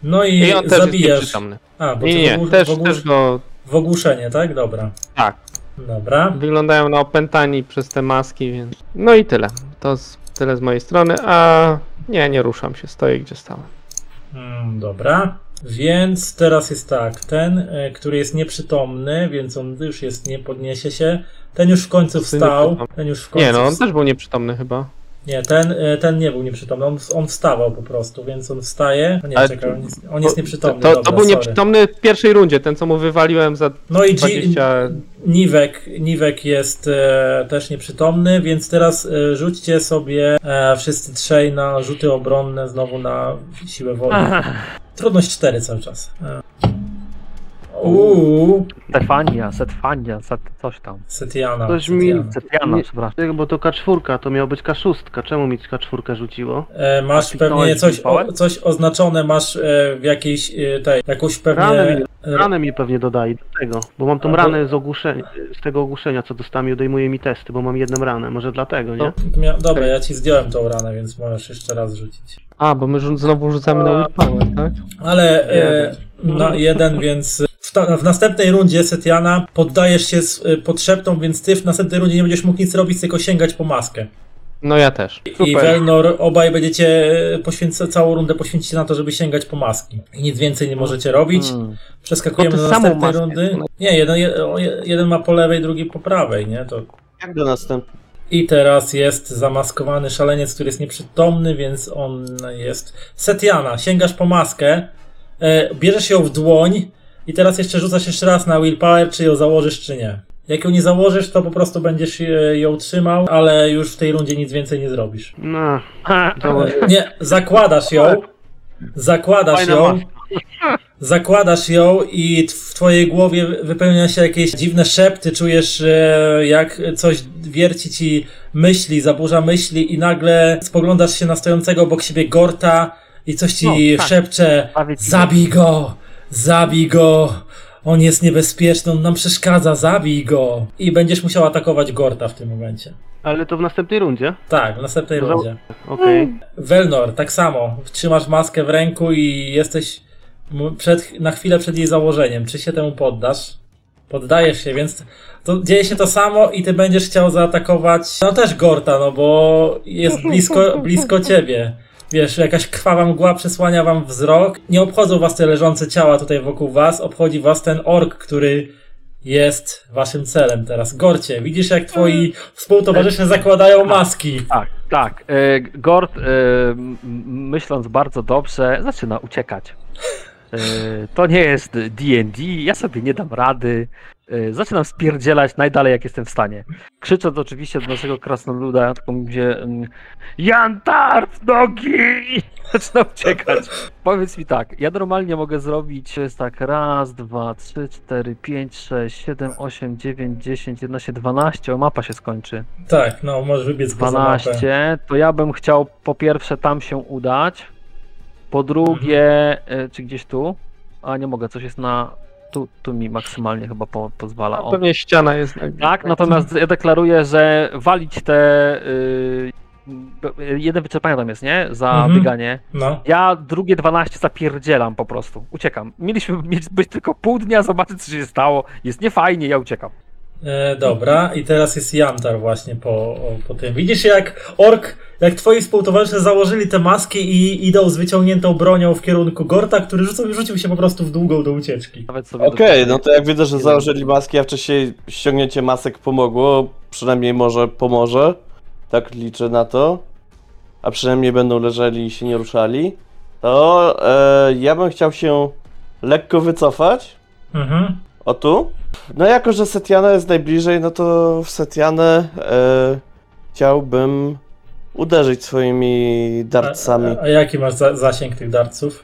No i, I on też jest zabijasz. nieprzytomny. A, bo Nie, ty nie, w, nie. ogół, Też, w, ogół, też go... w ogłuszenie, tak? Dobra. Tak. Dobra. Wyglądają na opętani przez te maski, więc... No i tyle. To z, tyle z mojej strony, a... Nie, nie ruszam się, stoję gdzie stałem. Mm, dobra. Więc teraz jest tak, ten, e, który jest nieprzytomny, więc on już jest, nie podniesie się. Ten już w końcu wstał. Ten już w końcu Nie, no on też był nieprzytomny chyba. Nie, ten, e, ten nie był nieprzytomny, on, on wstawał po prostu, więc on wstaje. No nie, Ale czekaj, on jest, on jest To- nieprzytomny. To, dobra, to był sorry. nieprzytomny w pierwszej rundzie, ten co mu wywaliłem za No i G- 20... Niwek, Niwek jest e, też nieprzytomny, więc teraz e, rzućcie sobie e, wszyscy trzej na rzuty obronne znowu na siłę woli. Trudność 4 cały czas. E. Uuu, Stefania, Setfania, Set, coś tam. Setiana. Coś mi- Setiana. Setiana, Nie- przepraszam. Bo to K4, to miało być K6. Czemu mi K4 rzuciło? E, masz kliknąłeś pewnie coś, o, coś oznaczone, masz e, w jakiejś e, tej, jakąś pewnie... Ranę mi, e, ranę mi pewnie dodali do tego, bo mam tą to- ranę z ogłuszenia, z tego ogłuszenia, co dostałem i odejmuje mi testy, bo mam jedną ranę, może dlatego, nie? to, mia- dobra, ja ci zdjąłem tą ranę, więc możesz jeszcze raz rzucić. A, bo my rzu- znowu rzucamy na willpower, tak? Ale e, na jeden, więc w, ta, w następnej rundzie Setiana poddajesz się z, pod szeptą, więc ty w następnej rundzie nie będziesz mógł nic robić, tylko sięgać po maskę. No ja też. I Velnor, obaj będziecie poświęcać całą rundę poświęcić na to, żeby sięgać po maski. I nic więcej nie możecie robić. Hmm. Przeskakujemy Tylko do samą następnej maskę. rundy. Nie, jeden, je- jeden ma po lewej, drugi po prawej, nie? To Jak do następnego? I teraz jest zamaskowany szaleniec, który jest nieprzytomny, więc on jest. Setiana, sięgasz po maskę, e, bierzesz ją w dłoń i teraz jeszcze rzucasz jeszcze raz na willpower, czy ją założysz, czy nie. Jak ją nie założysz, to po prostu będziesz e, ją trzymał, ale już w tej rundzie nic więcej nie zrobisz. No, Nie, zakładasz ją, zakładasz Fajna ją, zakładasz ją i w twojej głowie wypełnia się jakieś dziwne szepty, czujesz e, jak coś wierci ci myśli, zaburza myśli i nagle spoglądasz się na stojącego obok siebie Gorta i coś ci No, tak. szepcze zabij go, zabij go, on jest niebezpieczny, on nam przeszkadza, zabij go. I będziesz musiał atakować Gorta w tym momencie. ale to w następnej rundzie? Tak, w następnej Za- rundzie. Okej. Welnor, tak samo. Trzymasz maskę w ręku i jesteś m- przed, na chwilę przed jej założeniem. Czy się temu poddasz? Poddajesz się, więc to dzieje się to samo i ty będziesz chciał zaatakować, no też Gorta, no bo jest blisko, blisko ciebie. Wiesz, jakaś krwawa mgła przesłania wam wzrok. Nie obchodzą was te leżące ciała tutaj wokół was, obchodzi was ten ork, który jest waszym celem teraz. Gorcie, widzisz jak twoi współtowarzysze zakładają maski. Tak, tak. E, Gord, e, m- myśląc bardzo dobrze, zaczyna uciekać. E, to nie jest D&D, ja sobie nie dam rady. E, zaczynam spierdzielać najdalej jak jestem w stanie. Krzycząc oczywiście do naszego krasnoluda, tylko mówię Jantar w nogi! Zaczynam uciekać. Powiedz mi tak, ja normalnie mogę zrobić, to jest tak, raz, dwa, trzy, cztery, pięć, sześć, siedem, osiem, dziewięć, dziesięć, jedenaście, dwanaście, o mapa się skończy. Tak, no możesz wybiec poza mapę. 12, to ja bym chciał po pierwsze tam się udać, po drugie, Mhm. e, czy gdzieś tu, a nie mogę, coś jest na, tu, tu mi maksymalnie chyba po, pozwala. O. Pewnie ściana jest. na- Tak, natomiast ja deklaruję, że walić te, y, b- jeden wyczerpania tam jest, nie, za Mhm. bieganie. No. Ja drugie 12 zapierdzielam po prostu, uciekam. Mieliśmy mieć być tylko pół dnia, zobaczyć co się stało, jest niefajnie, ja uciekam. E, dobra, i teraz jest Jantar właśnie po, o, po tym. Widzisz jak ork jak twoi współtowarzysze założyli te maski i idą z wyciągniętą bronią w kierunku Gorta, który rzucał, rzucił się po prostu w długą do ucieczki. Nawet sobie Okej, no to jak widzę, że założyli maski, a wcześniej ściągnięcie masek pomogło, przynajmniej może pomoże. Tak liczę na to. A przynajmniej będą leżeli i się nie ruszali. To e, ja bym chciał się lekko wycofać. Mhm. O tu. No jako, że Setiana jest najbliżej, no to w Setianę e, chciałbym uderzyć swoimi dartsami. A, a jaki masz za, zasięg tych dartców?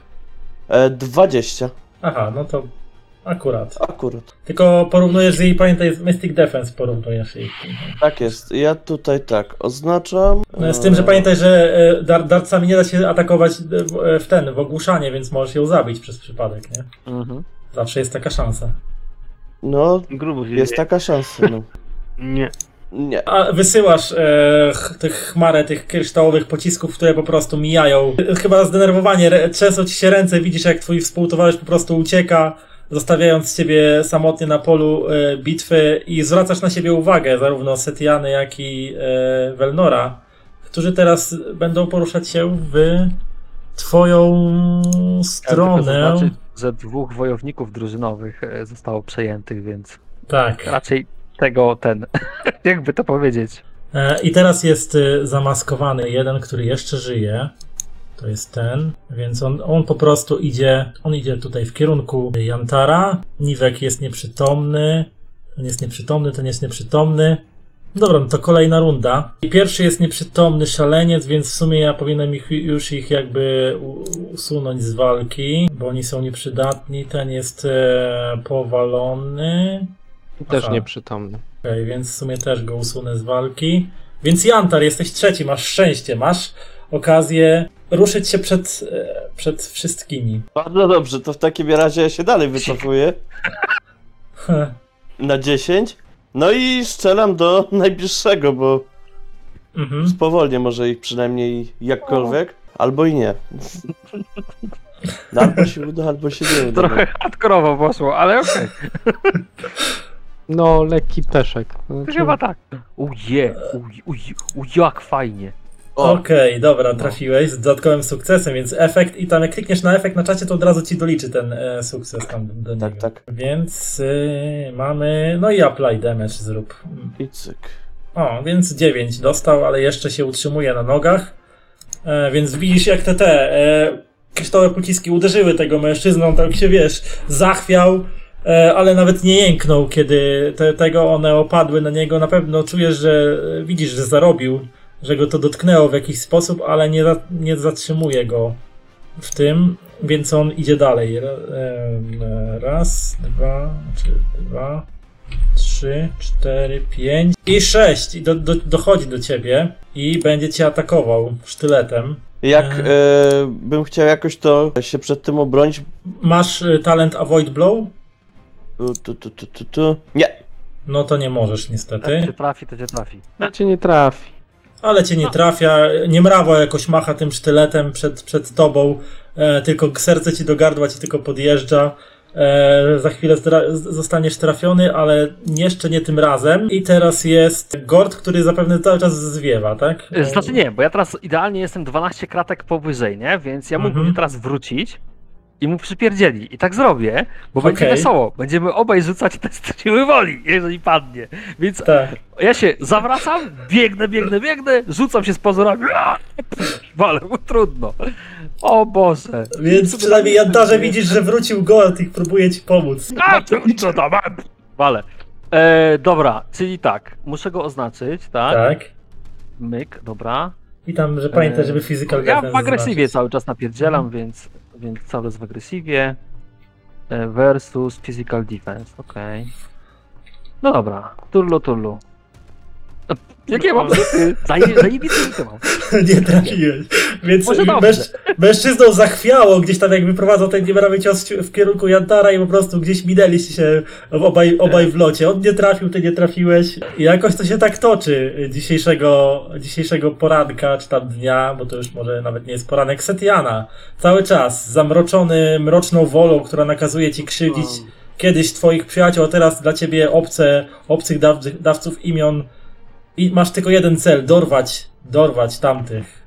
E, 20. Aha, no to akurat. Akurat. Tylko porównujesz jej, pamiętaj, z Mystic Defense porównujesz jej. Tak jest. Ja tutaj tak oznaczam. No, Z tym, że e, pamiętaj, że e, dar, dartcami nie da się atakować e, w, e, w ten, w ogłuszanie, więc możesz ją zabić przez przypadek, nie? Mhm. Zawsze jest taka szansa. No, Grubo się jest dzieje. taka szansa. No. Nie. Nie. A wysyłasz e, ch, tych chmarę, tych kryształowych pocisków, które po prostu mijają. Chyba zdenerwowanie, re, trzęsą ci się ręce, widzisz jak twój współtowarzysz po prostu ucieka, zostawiając ciebie samotnie na polu e, bitwy i zwracasz na siebie uwagę zarówno Setiany, jak i e, Velnora, którzy teraz będą poruszać się w twoją stronę. tylko zaznaczyć, że dwóch wojowników drużynowych e, zostało przejętych, więc Tak. raczej tego ten, jakby to powiedzieć. E, I teraz jest y, zamaskowany jeden, który jeszcze żyje. To jest ten, więc on, on po prostu idzie, on idzie tutaj w kierunku Jantara. Niwek jest nieprzytomny, ten jest nieprzytomny, ten jest nieprzytomny. Dobra, no to kolejna runda. I Pierwszy jest nieprzytomny szaleniec, więc w sumie ja powinienem ich, już ich jakby usunąć z walki, bo oni są nieprzydatni. Ten jest e, powalony. Też Aha. nieprzytomny. Okej, więc w sumie też go usunę z walki. Więc Jantar, jesteś trzeci, masz szczęście, masz okazję ruszyć się przed, e, przed wszystkimi. Bardzo dobrze, to w takim razie ja się dalej wycofuję na 10. No i strzelam do najbliższego, bo mhm. spowolnię może ich przynajmniej jakkolwiek. Albo i nie. No, albo się uda, albo się nie uda. Trochę hardkorowo poszło, ale okej. No, lekki peszek. Znaczy, Chyba tak. Uje, uj, uj, uj, jak fajnie. Okej, dobra, trafiłeś z dodatkowym sukcesem, więc efekt i tam jak klikniesz na efekt na czacie, to od razu ci doliczy ten e, sukces tam do Tak, niego. tak. Więc y, mamy, no i apply damage zrób. i cyk. O, więc 9 dostał, ale jeszcze się utrzymuje na nogach. E, więc widzisz, jak te te e, kryształowe pociski uderzyły tego mężczyznę, on tak się wiesz, zachwiał, e, ale nawet nie jęknął, kiedy te, tego one opadły na niego. Na pewno czujesz, że widzisz, że zarobił, że go to dotknęło w jakiś sposób, ale nie, nie zatrzymuje go w tym, więc on idzie dalej. Raz, dwa, czy dwa, trzy, cztery, pięć i sześć. I do, do, dochodzi do ciebie i będzie cię atakował sztyletem. Jak e, bym chciał jakoś to się przed tym obronić. Masz y, talent Avoid Blow? Tu, tu, tu, tu, tu. Nie. No to nie możesz Jak niestety. cię trafi, to cię trafi. Na cię nie trafi. Ale cię nie trafia. Niemrawo jakoś macha tym sztyletem przed, przed tobą. E, tylko serce ci do gardła ci tylko podjeżdża. E, za chwilę zostaniesz trafiony, ale jeszcze nie tym razem. I teraz jest Gord, który zapewne cały czas zwiewa, tak? Znaczy nie, bo ja teraz idealnie jestem 12 kratek powyżej, nie? Więc ja mógłbym Mhm. teraz wrócić i mu przypierdzieli. I tak zrobię, bo będzie Okej. wesoło. Będziemy obaj rzucać test siły woli, jeżeli padnie. Więc Tak. ja się zawracam, biegnę, biegnę, biegnę, rzucam się z pozorami. Ale trudno. O Boże. Więc przynajmniej Jantarze widzisz, że wrócił Gord i próbuje ci pomóc. A, co tam? Wale. E, dobra, czyli tak, muszę go oznaczyć, tak? Tak. Myk, dobra. I tam, że pamiętaj, żeby physical Ja defense w agresywie cały czas napierdzielam, więc, więc cały czas w agresywie. E, Versus physical defense, okej. No dobra, turlu turlu. Jakie mam rzuty? Zaje- Zajebiste rzuty mam. Nie trafiłeś. Więc męż, mężczyzną zachwiało, gdzieś tam jakby prowadząc ten niemrawy cios w kierunku Jantara i po prostu gdzieś minęliście się obaj, obaj w locie. On nie trafił, ty nie trafiłeś. I jakoś to się tak toczy dzisiejszego, dzisiejszego poranka, czy tam dnia, bo to już może nawet nie jest poranek Setiana. Cały czas zamroczony mroczną wolą, która nakazuje ci krzywdzić kiedyś twoich przyjaciół, a teraz dla ciebie obce, obcych daw, dawców imion I masz tylko jeden cel, dorwać, dorwać tamtych.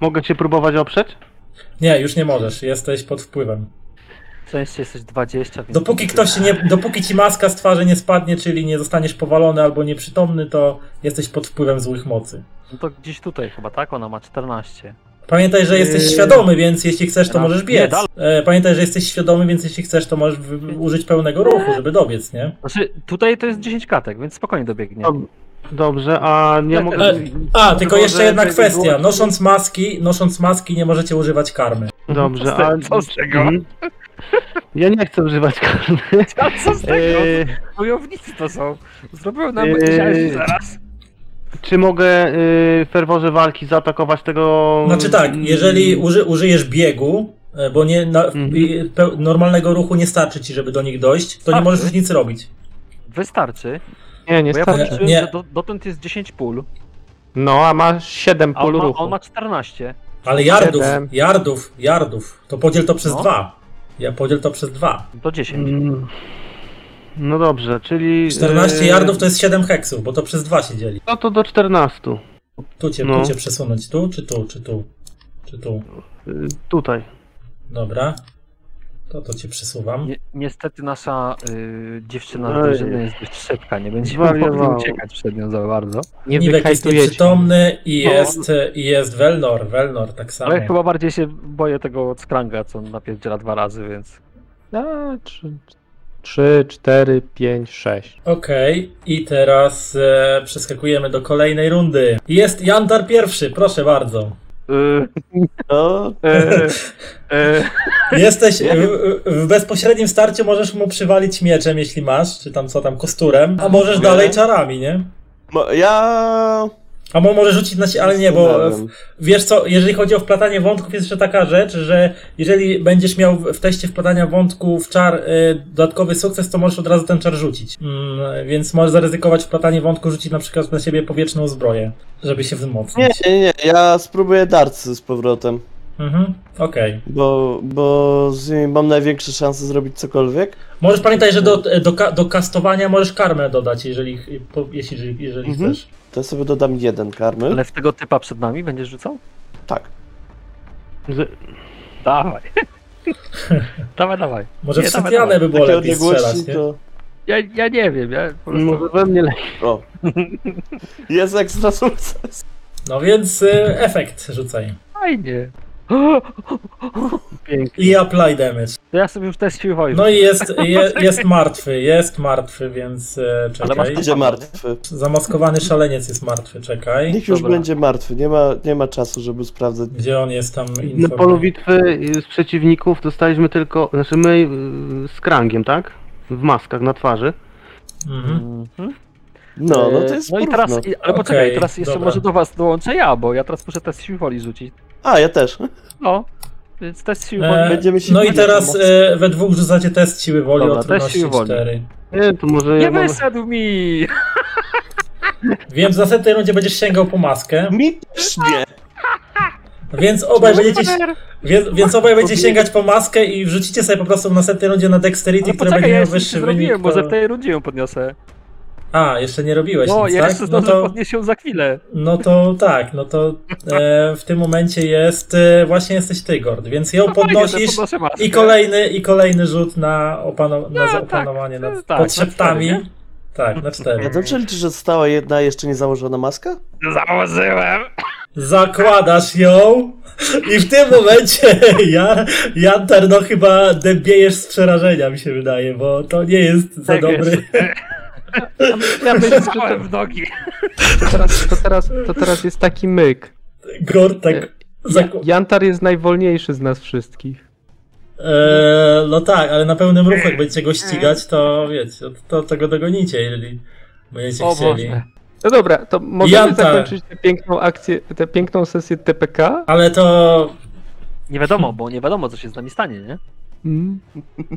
Mogę cię próbować oprzeć? Nie, już nie możesz, jesteś pod wpływem. Szczęście jesteś 20, więc... Dopóki ktoś się nie, dopóki ci maska z twarzy nie spadnie, czyli nie zostaniesz powalony albo nieprzytomny, to jesteś pod wpływem złych mocy. No to gdzieś tutaj chyba, tak? Ona ma 14. Pamiętaj, że jesteś Yy. świadomy, więc jeśli chcesz, to Raz. możesz Nie, biec. dalej. E, Pamiętaj, że jesteś świadomy, więc jeśli chcesz, to możesz wy- użyć pełnego ruchu, żeby dobiec, nie? Znaczy, tutaj to jest 10 kratek, więc spokojnie dobiegnie. Dob- Dobrze, a nie Nie, mogę... E, A, tylko Może jeszcze jedna kwestia. było- Nosząc maski, nosząc maski nie możecie używać karmy. Dobrze, a... co z tego? Mhm. Ja nie chcę używać karmy. A co z tego? Eee, Wojownicy to są. Zrobią nam Eee, zaraz. czy mogę y, w ferworze walki zaatakować tego... Znaczy tak, jeżeli uży, użyjesz biegu, e, bo nie, na, Mhm. i pe, normalnego ruchu nie starczy ci, żeby do nich dojść, to nie możesz nic robić. Wystarczy, Nie, nie bo ja starczy. policzyłem, Nie. że do, dotąd jest 10 pól, No, a ma 7 a on pól ma, ruchu. on ma 14. Ale yardów, Siedem. yardów, yardów, to podziel to przez No. dwa. Ja podziel to przez dwa. To 10. Mm, No dobrze, czyli... 14 y, yardów to jest 7 heksów, bo to przez dwa się dzieli. No to do 14. Tu cię, No. tu cię przesunąć, tu czy tu, czy tu, czy tu. Y, tutaj. Dobra. To to cię przesuwam. Ni niestety nasza y, dziewczyna z Ej. drużyny jest dość szybka, nie będziemy mogli uciekać przed nią za bardzo. Nie Niwek jest nieprzytomny i No. jest, i jest Welnor, Welnor tak samo. Ale chyba bardziej się boję tego od Skranga, co on napierdziela dwa razy, więc... A, 3, 3, 4, 5, 6. Okej, i teraz e, przeskakujemy do kolejnej rundy. Jest Jantar pierwszy, proszę bardzo. No, y, y, Jesteś w, w bezpośrednim starciu możesz mu przywalić mieczem, jeśli masz, czy tam co tam, kosturem, a możesz Nie. dalej czarami, nie? ja... A mo może rzucić na siebie, ale nie, bo w, wiesz co, jeżeli chodzi o wplatanie wątków, jest jeszcze taka rzecz, że jeżeli będziesz miał w teście wplatania wątków czar y, dodatkowy sukces, to możesz od razu ten czar rzucić. Mm, więc możesz zaryzykować wplatanie wątku, rzucić na przykład na siebie powietrzną zbroję, żeby się Nie, wzmocnić. nie, nie, ja spróbuję darcy z powrotem, Mhm, okej. bo, bo z nimi mam największe szanse zrobić cokolwiek. Możesz pamiętać, że do, do, do kastowania możesz karmę dodać, jeżeli, jeśli, jeżeli Mhm. chcesz. To ja sobie dodam jeden karmy. ale w tego typa przed nami będziesz rzucał? Tak. Z, Dawaj. dawaj, dawaj. Może Nie, w dawaj, Sytianę dawaj. by było Takie lepiej strzelać, nie? to... Ja, ja nie wiem, ja po prostu... może we mnie lepiej. O. Jest ekstra sukces. No więc y, efekt rzucaj. Fajnie. Pięknie. I apply damage. To ja sobie już test siły wojny. No i jest, je, jest martwy, jest martwy, więc e, Ale masz czekaj. Będzie martwy. Zamaskowany szaleniec jest martwy, czekaj. Niech już Dobra. będzie martwy. Nie ma, nie ma czasu, żeby sprawdzać. Gdzie on jest tam? Na polu bitwy z przeciwników dostaliśmy tylko, znaczy my y, z krangiem, tak? W maskach na twarzy. Mhm. Mhm. No, no to jest No i teraz, ale Okej, poczekaj, teraz jeszcze dobra. może do was dołączę ja, bo ja teraz muszę test siły woli rzucić. A, ja też. No, więc test siły E, woli. Będziemy się no i teraz no. e, we dwóch rzucacie test siły woli Dobra, o test trudności siły woli. 4. Nie, to może Nie ja mam... wysadł mi! Więc w następnej rundzie będziesz sięgał po maskę. Mi też nie. Więc obaj będziecie, więc, więc obaj będziecie sięgać po maskę i wrzucicie sobie po prostu w następnej rundzie na Dexterity, Ale które poczekaj, będzie ja miał jeszcze wyższy nie wynik. zrobiłem, może To... w tej rundzie ją podniosę. A, jeszcze nie robiłeś No, nic, tak? No to, podnieść ją za chwilę. no to tak, no to e, w tym momencie jest, e, właśnie jesteś ty, Gord, więc ją No fajnie, podnosisz maskę. i kolejny, i kolejny rzut na, opano, na No, tak, opanowanie to- nad tak, pod na szeptami. cztery, tak, na cztery. A dobrze liczy, że została jedna jeszcze nie założona maska? Założyłem! Zakładasz ją i w tym momencie ja, Jantar, no chyba dębiejesz z przerażenia, mi się wydaje, bo to nie jest za Tak dobry. jest. Ja myślę, że Złapałem w nogi. to teraz, to, teraz, to teraz jest taki myk. Gord tak... Ja, Zaku... Jantar jest najwolniejszy z nas wszystkich. Eee, no tak, ale na pełnym ruchu, jak będziecie go ścigać, to wiecie, to, to go dogonicie, jeżeli będziecie O chcieli. Boże. No dobra, to możemy Jantar. zakończyć tę piękną akcję, tę piękną sesję TPK. Ale to Nie wiadomo, bo nie wiadomo, co się z nami stanie, nie? Mm.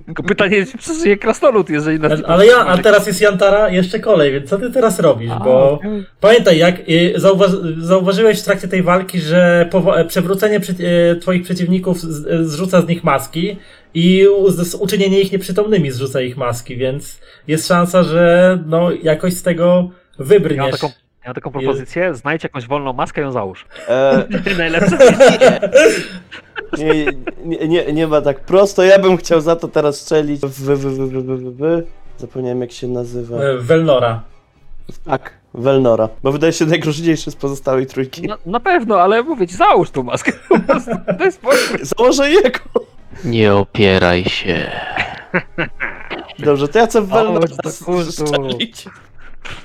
Tylko pytanie, czy przeżyje krasnolud, jeżeli nas nie Ale ja, a teraz jest Jantara jeszcze kolej, więc co ty teraz robisz? A, Bo okej. pamiętaj, jak y, zauważ, zauważyłeś w trakcie tej walki, że e, przewrócenie przy, y, twoich przeciwników z, y, zrzuca z nich maski i z, uczynienie ich nieprzytomnymi zrzuca ich maski, więc jest szansa, że no jakoś z tego Ja wybrniesz. taką Ja mam taką propozycję, znajdź jakąś wolną maskę i ją załóż. E, Najlepsze. nie, nie, nie, nie ma tak prosto. Ja bym chciał za to teraz strzelić w, w, w, w, w, w, w. Zapomniałem jak się nazywa. E, Velnora. Tak, Velnora. Bo wydaje się najgroźniejszy z pozostałej trójki. No, na pewno, ale mówię ci, załóż tą maskę. Po prostu, To jest. Założę jego. Nie opieraj się. Dobrze, to ja chcę w Velnora Chodź do strzelić.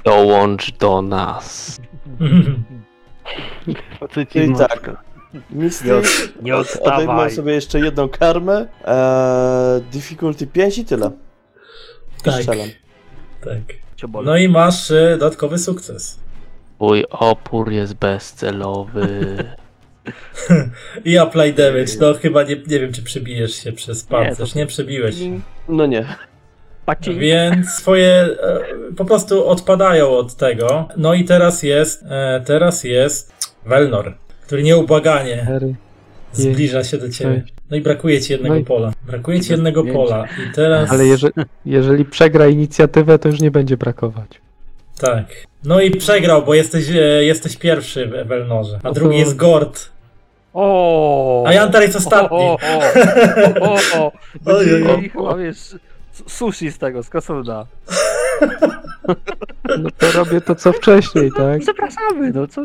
Dołącz do nas. Faceci I maska. tak. Misty, Nie odstawaj. sobie jeszcze jedną karmę. Eee, difficulty 5 i tyle. Tak. Strzelam. tak. No i masz e, dodatkowy sukces. Twój opór jest bezcelowy. I apply damage. No chyba nie, nie wiem, czy przebijesz się przez pancerz. Nie, przebiłeś. No nie. Paci. Więc swoje e, po prostu odpadają od tego. No i teraz jest, e, teraz jest Velnor, który nieubłaganie zbliża się do ciebie. No i brakuje ci jednego No i- pola. Brakuje ci jednego pola. I teraz. Ale jeżeli, jeżeli przegra inicjatywę, to już nie będzie brakować. Tak. No i przegrał, bo jesteś, e, jesteś pierwszy w Velnorze. A No drugi jest Gord. O. A Jantar jest ostatni. O, o, o, o, o. Oj, oj, oj. Sushi z tego, z Kosuda. No to robię to co wcześniej, tak? Zapraszamy, no co?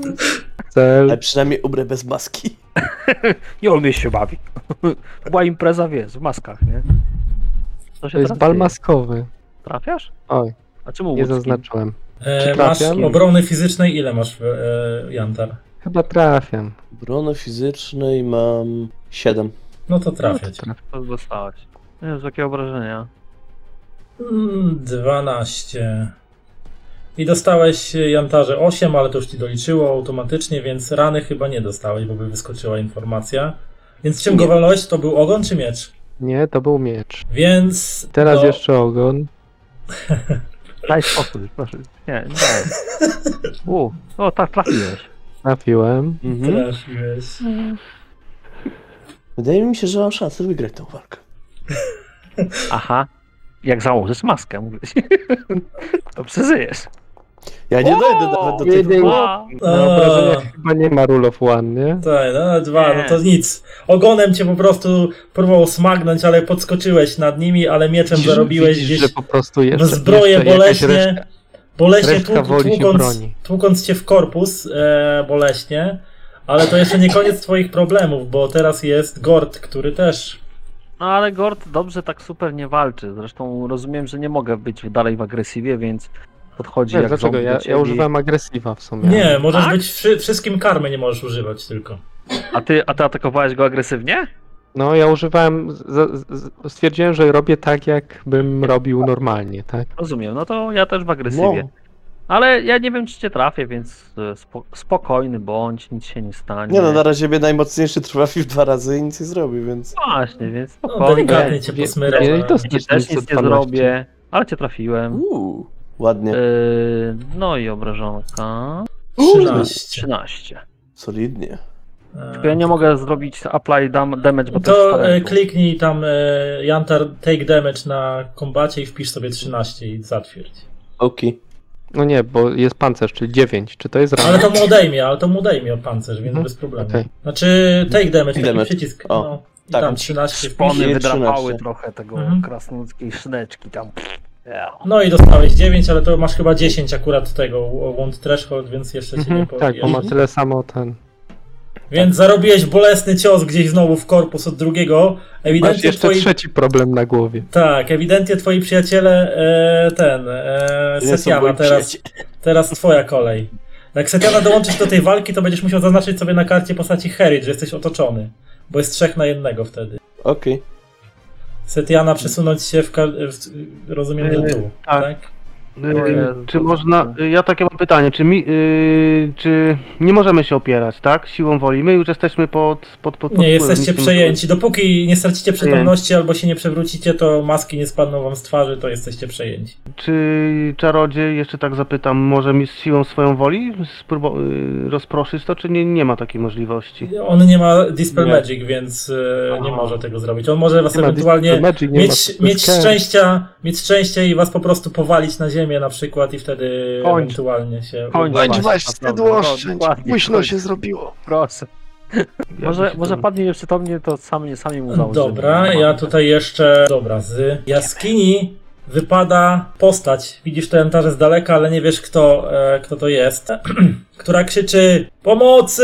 Cel. Ale przynajmniej umrę bez maski. Nie umiesz się bawić. To była impreza, wiesz, w maskach, nie? To się To jest teraz bal dzieje. maskowy. Trafiasz? Oj, A czemu nie łódzki? zaznaczyłem. E, Czy masz trafiam? obrony fizycznej. Ile masz, e, Jantar? Chyba trafiam. Obrony fizycznej mam 7. No to trafia cię. To dostałeś. Jezu, jakie obrażenia. Mm, 12. I dostałeś e, Jantarze 8, ale to już ci doliczyło automatycznie, więc rany chyba nie dostałeś, bo by wyskoczyła informacja. Więc czym go walałeś? To był ogon czy miecz? Nie, to był miecz. Więc. Teraz no, jeszcze ogon. Daj spokój, proszę. Nie, nie daj. U, o tak trafiłeś. Trafiłem. Mhm. Trafiłeś. Wydaje mi się, że mam szansę wygrać tą walkę. Aha. Jak założysz maskę, mówię ci. To przeżyjesz. Ja nie dojdę nawet do nie, tego. nie. A, Na obrażeniach chyba nie ma rule of one, nie? Tak, no dwa, Nie. no to nic. Ogonem cię po prostu próbował smagnąć, ale podskoczyłeś nad nimi, ale mieczem Widzisz- zarobiłeś widzisz, gdzieś że po prostu jeszcze, zbroję jeszcze jakaś boleśnie. resztka- Boleśnie resztka tłuk, woli się tłukąc, broni. tłukąc cię w korpus e, boleśnie, ale to jeszcze nie koniec twoich problemów, bo teraz jest Gord, który też. No ale Gord dobrze tak super nie walczy. Zresztą rozumiem, że nie mogę być dalej w agresywie, więc podchodzi Nie, jak dlaczego? zombie Ja, ciebie. ja używam agresywa w sumie. Nie, możesz Tak? być wszy, wszystkim karmy nie możesz używać tylko. A ty, a ty atakowałeś go agresywnie? No ja używałem, z, z, stwierdziłem, że robię tak, jakbym robił normalnie, tak? Rozumiem, no to ja też w agresywie. No. Ale ja nie wiem, czy cię trafię, więc e, spo, spokojny bądź, nic się nie stanie. Nie no, na razie mnie najmocniejszy trafił dwa razy i nic nie zrobił, więc... Właśnie, więc No, spokojnie. delikatnie cię posmyrał. Ja ci też nic nie 12. zrobię, ale cię trafiłem. Uuu, ładnie. Yy, no i obrażonka. 13. 13. Solidnie. Tylko ja nie mogę zrobić apply dam, damage, bo to, e, kliknij tam Jantar take damage na kombacie i wpisz sobie 13 i zatwierdź. Okej. No nie, bo jest pancerz, czyli 9. Czy to jest rana? Ale to mu odejmie, ale to mu odejmie o pancerz, więc Mhm, bez problemu. okej. Znaczy take damage, taki Damage. przycisk. O, no, i tak. tam 13 wpisz. Szpony wydrapały 13. trochę tego Mhm. krasnoludzkiej szneczki tam. Yeah. No i dostałeś 9, ale to masz chyba 10 akurat tego wound threshold, więc jeszcze cię nie Mhm, tak, bo ma tyle samo ten. Więc zarobiłeś bolesny cios gdzieś znowu w korpus od drugiego. Masz Ewidentnie jeszcze twoi... trzeci problem na głowie. Tak, ewidentnie twoi przyjaciele e, ten e, Setiana teraz, teraz twoja kolej. Jak Setiana dołączysz do tej walki, to będziesz musiał zaznaczyć sobie na karcie postaci Herit, że jesteś otoczony. Bo jest trzech na jednego wtedy. Okej. Setiana przesunąć się w, w rozumiem do dół, tak. tak? O Yy, Jezu, czy można. y, Ja takie mam pytanie, czy mi. Yy, czy nie możemy się opierać, tak? Siłą woli. My już jesteśmy pod. pod, pod, pod Nie, wpływem, jesteście przejęci. Dopóki nie stracicie przytomności albo się nie przewrócicie, to maski nie spadną wam z twarzy, to jesteście przejęci. Czy czarodziej, jeszcze tak zapytam, może mi z siłą swoją woli spróbo- yy, rozproszyć to, czy nie, nie ma takiej możliwości? On nie ma Dispel Nie. Magic, więc e, nie Aha. może tego zrobić. On może was ewentualnie Magic, nie mieć, ma mieć, szczęścia, mieć szczęście i was po prostu powalić na ziemię ziemię na przykład i wtedy Kończ. ewentualnie się... Kończ. Bądź Właśnie, wstydu no, oszczędź. Późno kończ. się zrobiło. Proszę. Może, się może tam- padnie nieprzytomnie, to sami, sami mu założymy. Dobra, ja tutaj jeszcze. Dobra, z jaskini wypada postać. Widzisz te jantarze z daleka, ale nie wiesz kto, e, kto to jest. Która krzyczy: Pomocy!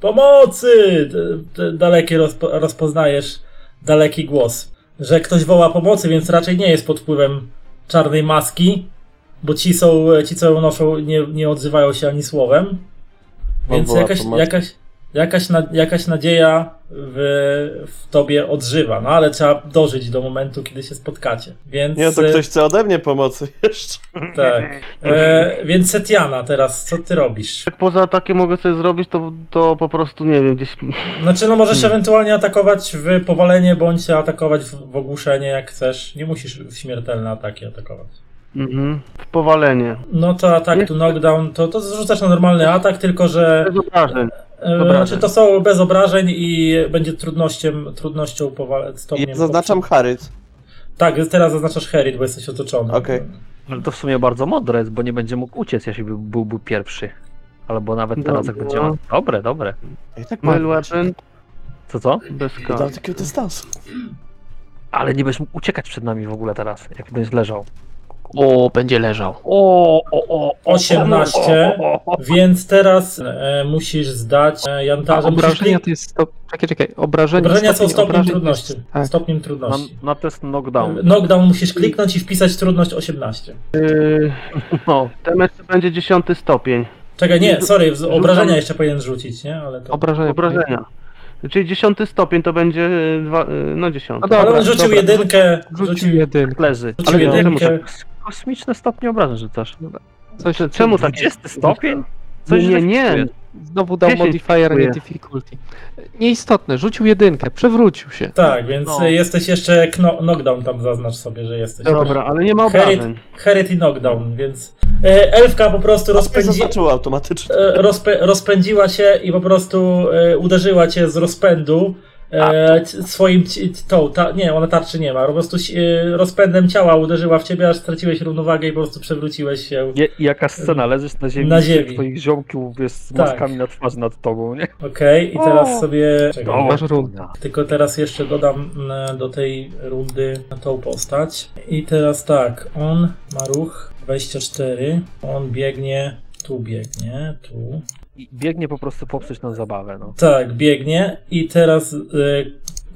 Pomocy! D- d- Dalekie rozpo, rozpoznajesz daleki głos. Że ktoś woła pomocy, więc raczej nie jest pod wpływem czarnej maski, bo ci są, ci co ją noszą, nie, nie odzywają się ani słowem. Więc jakaś, jakaś, jakaś, na, jakaś nadzieja w, w tobie odżywa, no ale trzeba dożyć do momentu, kiedy się spotkacie. Więc, Nie, to e, ktoś chce ode mnie pomocy jeszcze. Tak. E, więc Setiana, teraz co ty robisz? Jak poza atakiem mogę sobie zrobić, to, to po prostu nie wiem, gdzieś. Znaczy, no możesz Hmm. ewentualnie atakować w powalenie, bądź atakować w, w ogłuszenie, jak chcesz. Nie musisz w śmiertelne ataki atakować. Mhm. W powalenie. No to atak to knockdown, to, to zrzucasz na normalny atak, tylko że Bez obrażeń. E, znaczy to są bez obrażeń i będzie trudnością, trudnością powale, stopniem. I zaznaczam Haryt. Tak, teraz zaznaczasz Herit, bo jesteś otoczony. Okej. Ale to w sumie bardzo mądre jest, bo nie będzie mógł uciec, jeśli by, byłby pierwszy. Albo nawet teraz, jak No, będzie. no. Dobre, dobre. I tak mam. Mail weapon Co, co? bez I kar. dam takiego dystansu. Ale nie będziesz mógł uciekać przed nami w ogóle teraz, jak będziesz leżał. O, będzie leżał. O, o, o, o 18. o, o, o. Więc teraz e, musisz zdać e, A jantarze. musisz obrażenia klik- to jest stop... Czekaj, czekaj. Obrażenia, Obrażenia są stopień stopniem obrażeń trudności. jest- Tak. Stopniem Na, trudności. na test knockdown. Knockdown musisz kliknąć i wpisać trudność 18. Yy, No, damage to będzie dziesiąty stopień. Czekaj, nie, sorry, z- obrażenia jeszcze powinien rzucić, nie? Ale to... Obrażenia. Obrażenia. Czyli dziesiąty stopień to będzie yy, dwa, yy, no dziesiąty. No dobra, Ale on rzucił dobra, jedynkę. Rzucił Rzucił, jedynkę. leży. rzucił Ale jedynkę. Kosmiczne stopnie obrażeń rzucasz. Coś, Czemu tak 20 stopień? Nie, źle nie, nie. wpisuje. Znowu dał 10 modifier, nie difficulty. Nieistotne, rzucił jedynkę, przewrócił się. Tak, więc No. jesteś jeszcze kno- knockdown tam zaznacz sobie, że jesteś. Dobra, ale nie ma obrażeń. Herit i knockdown, więc e, elfka po prostu rozpędzi, automatycznie. e, rozpę, rozpędziła się i po prostu e, uderzyła cię z rozpędu e, swoim tą, ta, nie, ona tarczy nie ma, po prostu e, rozpędem ciała uderzyła w ciebie, aż straciłeś równowagę i po prostu przewróciłeś się. Je, jaka scena, leżysz na ziemi, Na ziemi. twoich ziomków jest z Tak. maskami na twarzy nad tobą, nie? Okej, i teraz sobie. Czekaj, O, Masz rundę. Tylko teraz jeszcze dodam mm, do tej rundy tą postać. I teraz tak, on ma ruch 24, on biegnie, tu biegnie, tu. Biegnie po prostu popsuć nam zabawę, no. Tak, biegnie i teraz y,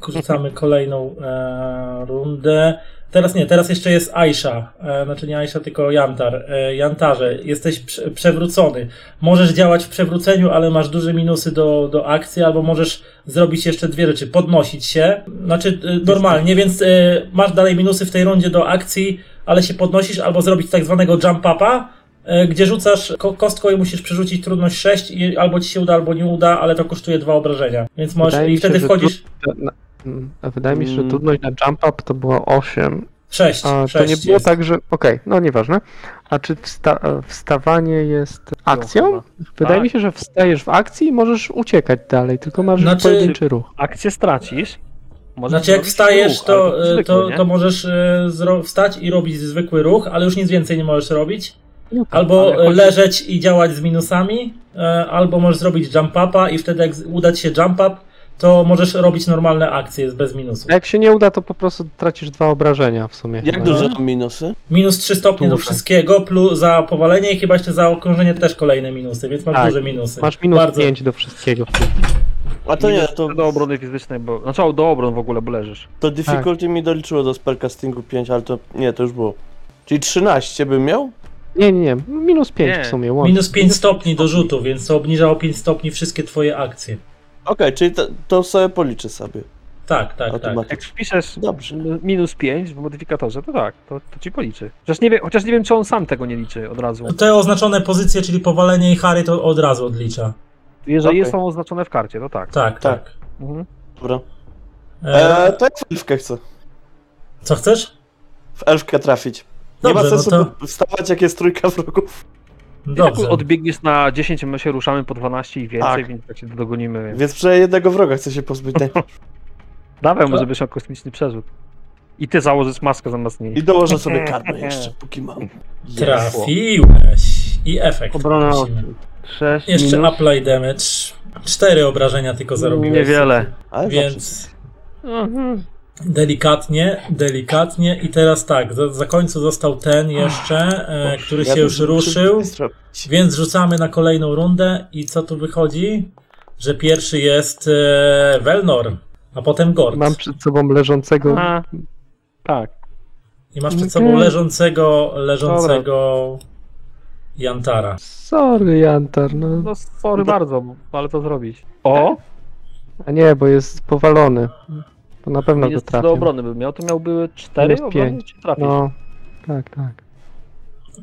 rzucamy kolejną e, rundę. Teraz nie, teraz jeszcze jest Aisha, e, znaczy nie Aisha, tylko Jantar. E, Jantarze, jesteś prze, przewrócony. Możesz działać w przewróceniu, ale masz duże minusy do, do akcji, albo możesz zrobić jeszcze dwie rzeczy. Podnosić się, znaczy y, normalnie, więc y, masz dalej minusy w tej rundzie do akcji, ale się podnosisz, albo zrobić tak zwanego jump upa, e, gdzie rzucasz ko- kostką i musisz przerzucić trudność 6 i albo ci się uda, albo nie uda, ale to kosztuje dwa obrażenia. Więc możesz Wydaje i się, wtedy że wchodzisz To na- mm, Wydaje mi się, że Mm. trudność na jump up to było 8. 6. A to 6 nie było jest. tak, że. Okej, no nieważne. A czy wsta wstawanie jest akcją? Wydaje Tak. mi się, że wstajesz w akcji i możesz uciekać dalej, tylko masz Znaczy- pojedynczy ruch. Akcję stracisz. możesz Znaczy jak wstajesz, ruch, to, e, zwykły, to, to możesz e, zro- wstać i robić zwykły ruch, ale już nic więcej nie możesz robić. No tak, Albo chodzi- leżeć i działać z minusami, e, albo możesz zrobić jump upa i wtedy jak uda ci się jump up, to możesz robić normalne akcje bez minusów. A jak się nie uda, to po prostu tracisz dwa obrażenia w sumie. Jak chyba. duże mam minusy? Minus 3 stopnie do Duże. wszystkiego, plus za powalenie i chyba jeszcze za okrążenie też kolejne minusy, więc masz Tak, duże minusy. Masz minus Bardzo. 5 do wszystkiego. A to nie, to, do obrony fizycznej, bo. Znaczy do obron w ogóle, bo leżysz. to difficulty mi doliczyło do spellcastingu 5, ale to nie, to już było. Czyli 13 bym miał? Nie, nie, nie. Minus 5 Nie. w sumie. Łącznie. Minus 5 stopni do rzutu, więc to obniża o 5 stopni wszystkie twoje akcje. Okej, czyli to, to sobie policzę sobie. Tak, tak, tak. Automatycznie. Jak wpiszesz Dobrze. minus 5 w modyfikatorze, to tak, to, to ci policzy. Chociaż nie, wiem, chociaż nie wiem, czy on sam tego nie liczy od razu. Te oznaczone pozycje, czyli powalenie i Harry, to od razu odlicza. Jeżeli Okej. są oznaczone w karcie, to tak. Tak, tak. Tak. Mhm. Dobra. E, Eee, to jak w elfkę chcę. co chcesz? W elfkę trafić. Nie Dobrze, ma sensu no to- wstawać jak jest trójka wrogów. Dobrze. odbiegniesz na 10, my się ruszamy po 12 i więcej, Tak. więc tak się dogonimy. Więc... Więc przynajmniej jednego wroga chcę się pozbyć. Dawaj, może byś miał kosmiczny przerzut. I ty założysz maskę zamiast niej. I dołożę sobie karmę jeszcze, póki mam. Trafiłeś. I efekt. Obrona musimy. 6 Jeszcze minus. apply damage. Cztery obrażenia tylko zarobiłeś. Niewiele. Ale Więc Mhm. Delikatnie, delikatnie i teraz tak, za, za końcu został ten jeszcze, e, który się już ruszył, więc rzucamy na kolejną rundę i co tu wychodzi? Że pierwszy jest e, Velnor, a potem Gord. Mam przed sobą leżącego. A, tak. I masz przed sobą leżącego, leżącego Jantara. Sorry, Jantar, no. No sorry bardzo, ale to zrobić. O! A nie, bo jest powalony. To na pewno go Jest do trafił. obrony by miał, to miałby cztery Minus obrony, pięć. czy trafisz? No, tak, tak.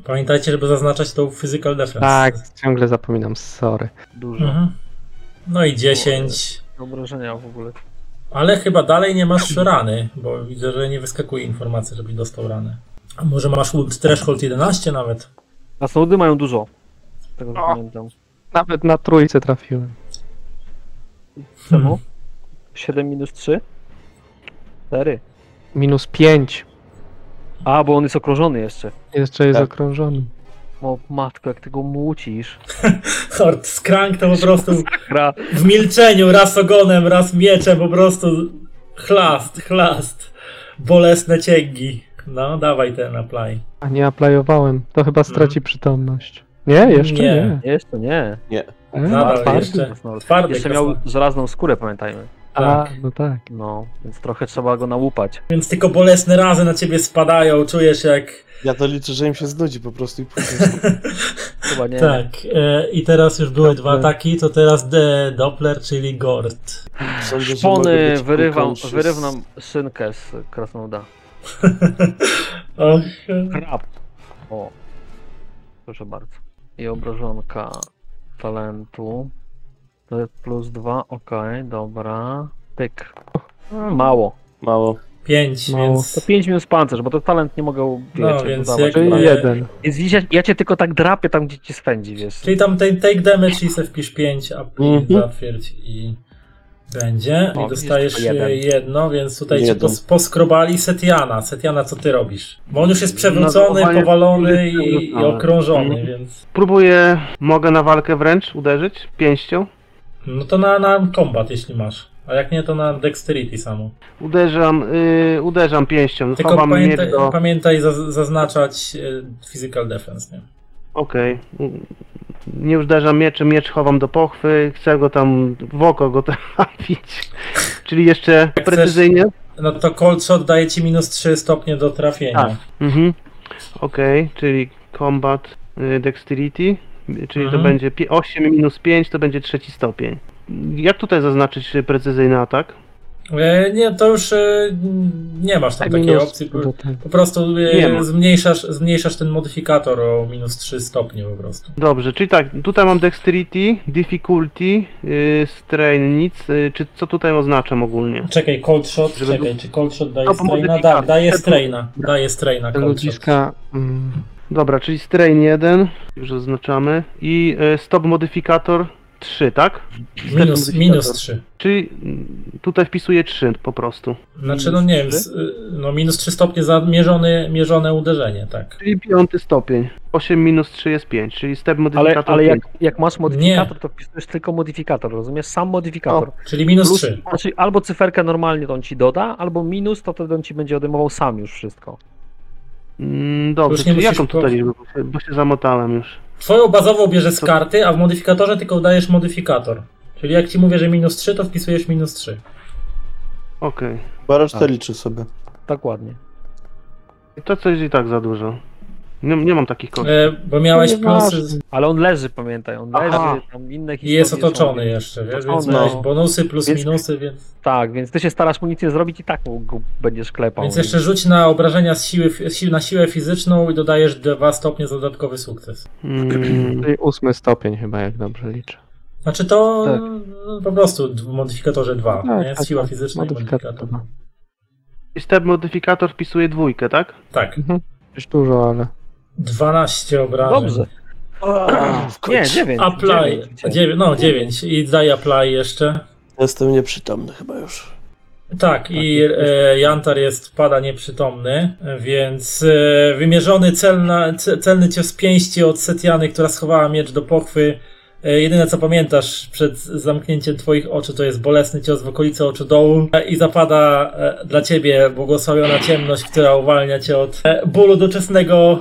Pamiętajcie, żeby zaznaczać tą physical defense. Tak, ciągle zapominam, sorry. Dużo. Mhm. No i 10. Obrażenia w ogóle. Ale chyba dalej nie masz rany, bo widzę, że nie wyskakuje informacja, żebyś dostał ranę. A może masz ult threshold 11 nawet? A sołdy mają dużo. Z tego co O. pamiętam. Nawet na trójce trafiłem. Czemu? 7 minus 3? 4. Minus 5. A, bo on jest okrążony jeszcze. Jeszcze jest Tak. okrążony. O matko, jak ty go mucisz. Hort, skrank to po prostu Gra. w milczeniu, raz ogonem, raz mieczem, po prostu chlast, chlast. Bolesne cięgi. No, dawaj ten apply. A nie aplayowałem. To chyba straci przytomność. Nie, jeszcze Nie. nie. Jeszcze nie. E, Nadal twardy. jeszcze. Twardy Jeszcze miał żelazną skórę, pamiętajmy. A, Tak. no tak. No, więc trochę trzeba go nałupać. Więc tylko bolesne razy na ciebie spadają, czujesz jak... Ja to liczę, że im się znudzi po prostu i. Chyba nie. Tak, e, i teraz już były dwa Doppler. ataki, to teraz de, Doppler, czyli Gord. Sądzę, Szpony, wyrywam, ukończy z- wyrywam szynkę z krasnoluda. Och, Krab. O. Proszę bardzo. I obrażonka talentu. To jest plus dwa, okej, dobra. Pyk. A, Mało. Mało. pięć, Mało. więc... To 5 minus pancerz, bo to talent nie mogę wiecie, No, więc dodawać. Czyli jeden. Więc widzisz, ja- cię tylko tak drapię tam, gdzie ci spędzi, wiesz. Czyli tam ten take damage i se wpisz 5, a Mhm. zatwierdź i będzie. O, I dostajesz jeden. jedno, więc tutaj cię Jeden. pos, poskrobali Setiana. Setiana, co ty robisz? Bo on już jest przewrócony, No, powalony jest i, i przewrócony. okrążony, Mhm. więc... Próbuję, mogę na walkę wręcz uderzyć pięścią. No to na, na combat, jeśli masz. A jak nie, to na dexterity samo. Uderzam, y, uderzam pięścią. Tylko Chowam pamiętaj, miecz do... pamiętaj zaz- zaznaczać e, physical defense, nie? Okej. Nie uderzam mieczem, miecz chowam do pochwy, chcę go tam w oko go trafić. Czyli jeszcze chcesz- precyzyjnie. No to cold shot daje ci minus 3 stopnie do trafienia. Tak. Mhm. Okej, czyli combat y, dexterity, y, czyli Mhm. to będzie pi- 8 minus 5 to będzie trzeci stopień. Jak tutaj zaznaczyć precyzyjny atak? E, nie, to już e, nie masz tam takiej Minus opcji. tego. Po prostu e, zmniejszasz, zmniejszasz ten modyfikator o minus 3 stopnie po prostu. Dobrze, czyli tak, tutaj mam dexterity, difficulty, y, strain, nic. Y, czy co tutaj oznaczam ogólnie? Czekaj, cold shot, Żeby- czekaj, czy cold shot daje No, straina? Tak, daje straina, daje straina Te cold shot. Dobra, czyli strain 1, już zaznaczamy. I y, stop modyfikator 3, tak? Minus, minus 3. Czyli mm, tutaj wpisuję 3 po prostu. Znaczy, no nie wiem, s- y, no minus 3 stopnie za mierzone, mierzone uderzenie, tak. Czyli piąty stopień. 8 minus 3 jest 5, czyli step Ale, modyfikator ale 5. jak, jak masz modyfikator, to wpisujesz tylko modyfikator, rozumiesz? Sam modyfikator. Czyli minus Plus, 3. znaczy albo cyferkę normalnie to on ci doda, albo minus to wtedy on ci będzie odejmował sam już wszystko. Mm, dobrze, Już nie czyli musisz jaką tutaj liczbę? Bo się- Bo się zamotałem już. Twoją bazową bierzesz z karty, a w modyfikatorze tylko dajesz modyfikator. Czyli jak ci mówię, że minus 3, to wpisujesz minus 3. Okej. Bo resztę liczy sobie. Dokładnie. To coś i tak za dużo. Nie, nie mam takich kości. E, bo miałeś No plusy. Ale on leży, pamiętaj, on leży, Aha. tam inne i historie jest są, otoczony więc- jeszcze, wiesz, więc Otoczony. miałeś No. bonusy plus Więc- minusy, więc... Tak, więc ty się starasz mu nic nie zrobić i tak mu go będziesz klepał. Więc jeszcze rzuć na obrażenia z siły, si- na siłę fizyczną i dodajesz 2 stopnie za dodatkowy sukces. Mm, czyli ósmy stopień chyba, jak dobrze liczę. Znaczy to Tak. no, po prostu w modyfikatorze 2, Tak, nie? tak, Siła tak. fizyczna i Modyfikator modyfikator. dwa. I step modyfikator wpisuje dwójkę, tak? Tak, Mhm. Dużo, ale. 12 obrażeń. Dobrze. w Nie, końcu. 9. Apply, dziewię- no 9 i daj apply jeszcze. Jestem nieprzytomny chyba już. Tak, i e, Jantar jest, pada nieprzytomny, więc e, wymierzony celna, ce- celny cios pięści od Setiany, która schowała miecz do pochwy. E, jedyne co pamiętasz przed zamknięciem twoich oczu to jest bolesny cios w okolicy oczu dołu e, i zapada e, dla ciebie błogosławiona ciemność, która uwalnia cię od bólu doczesnego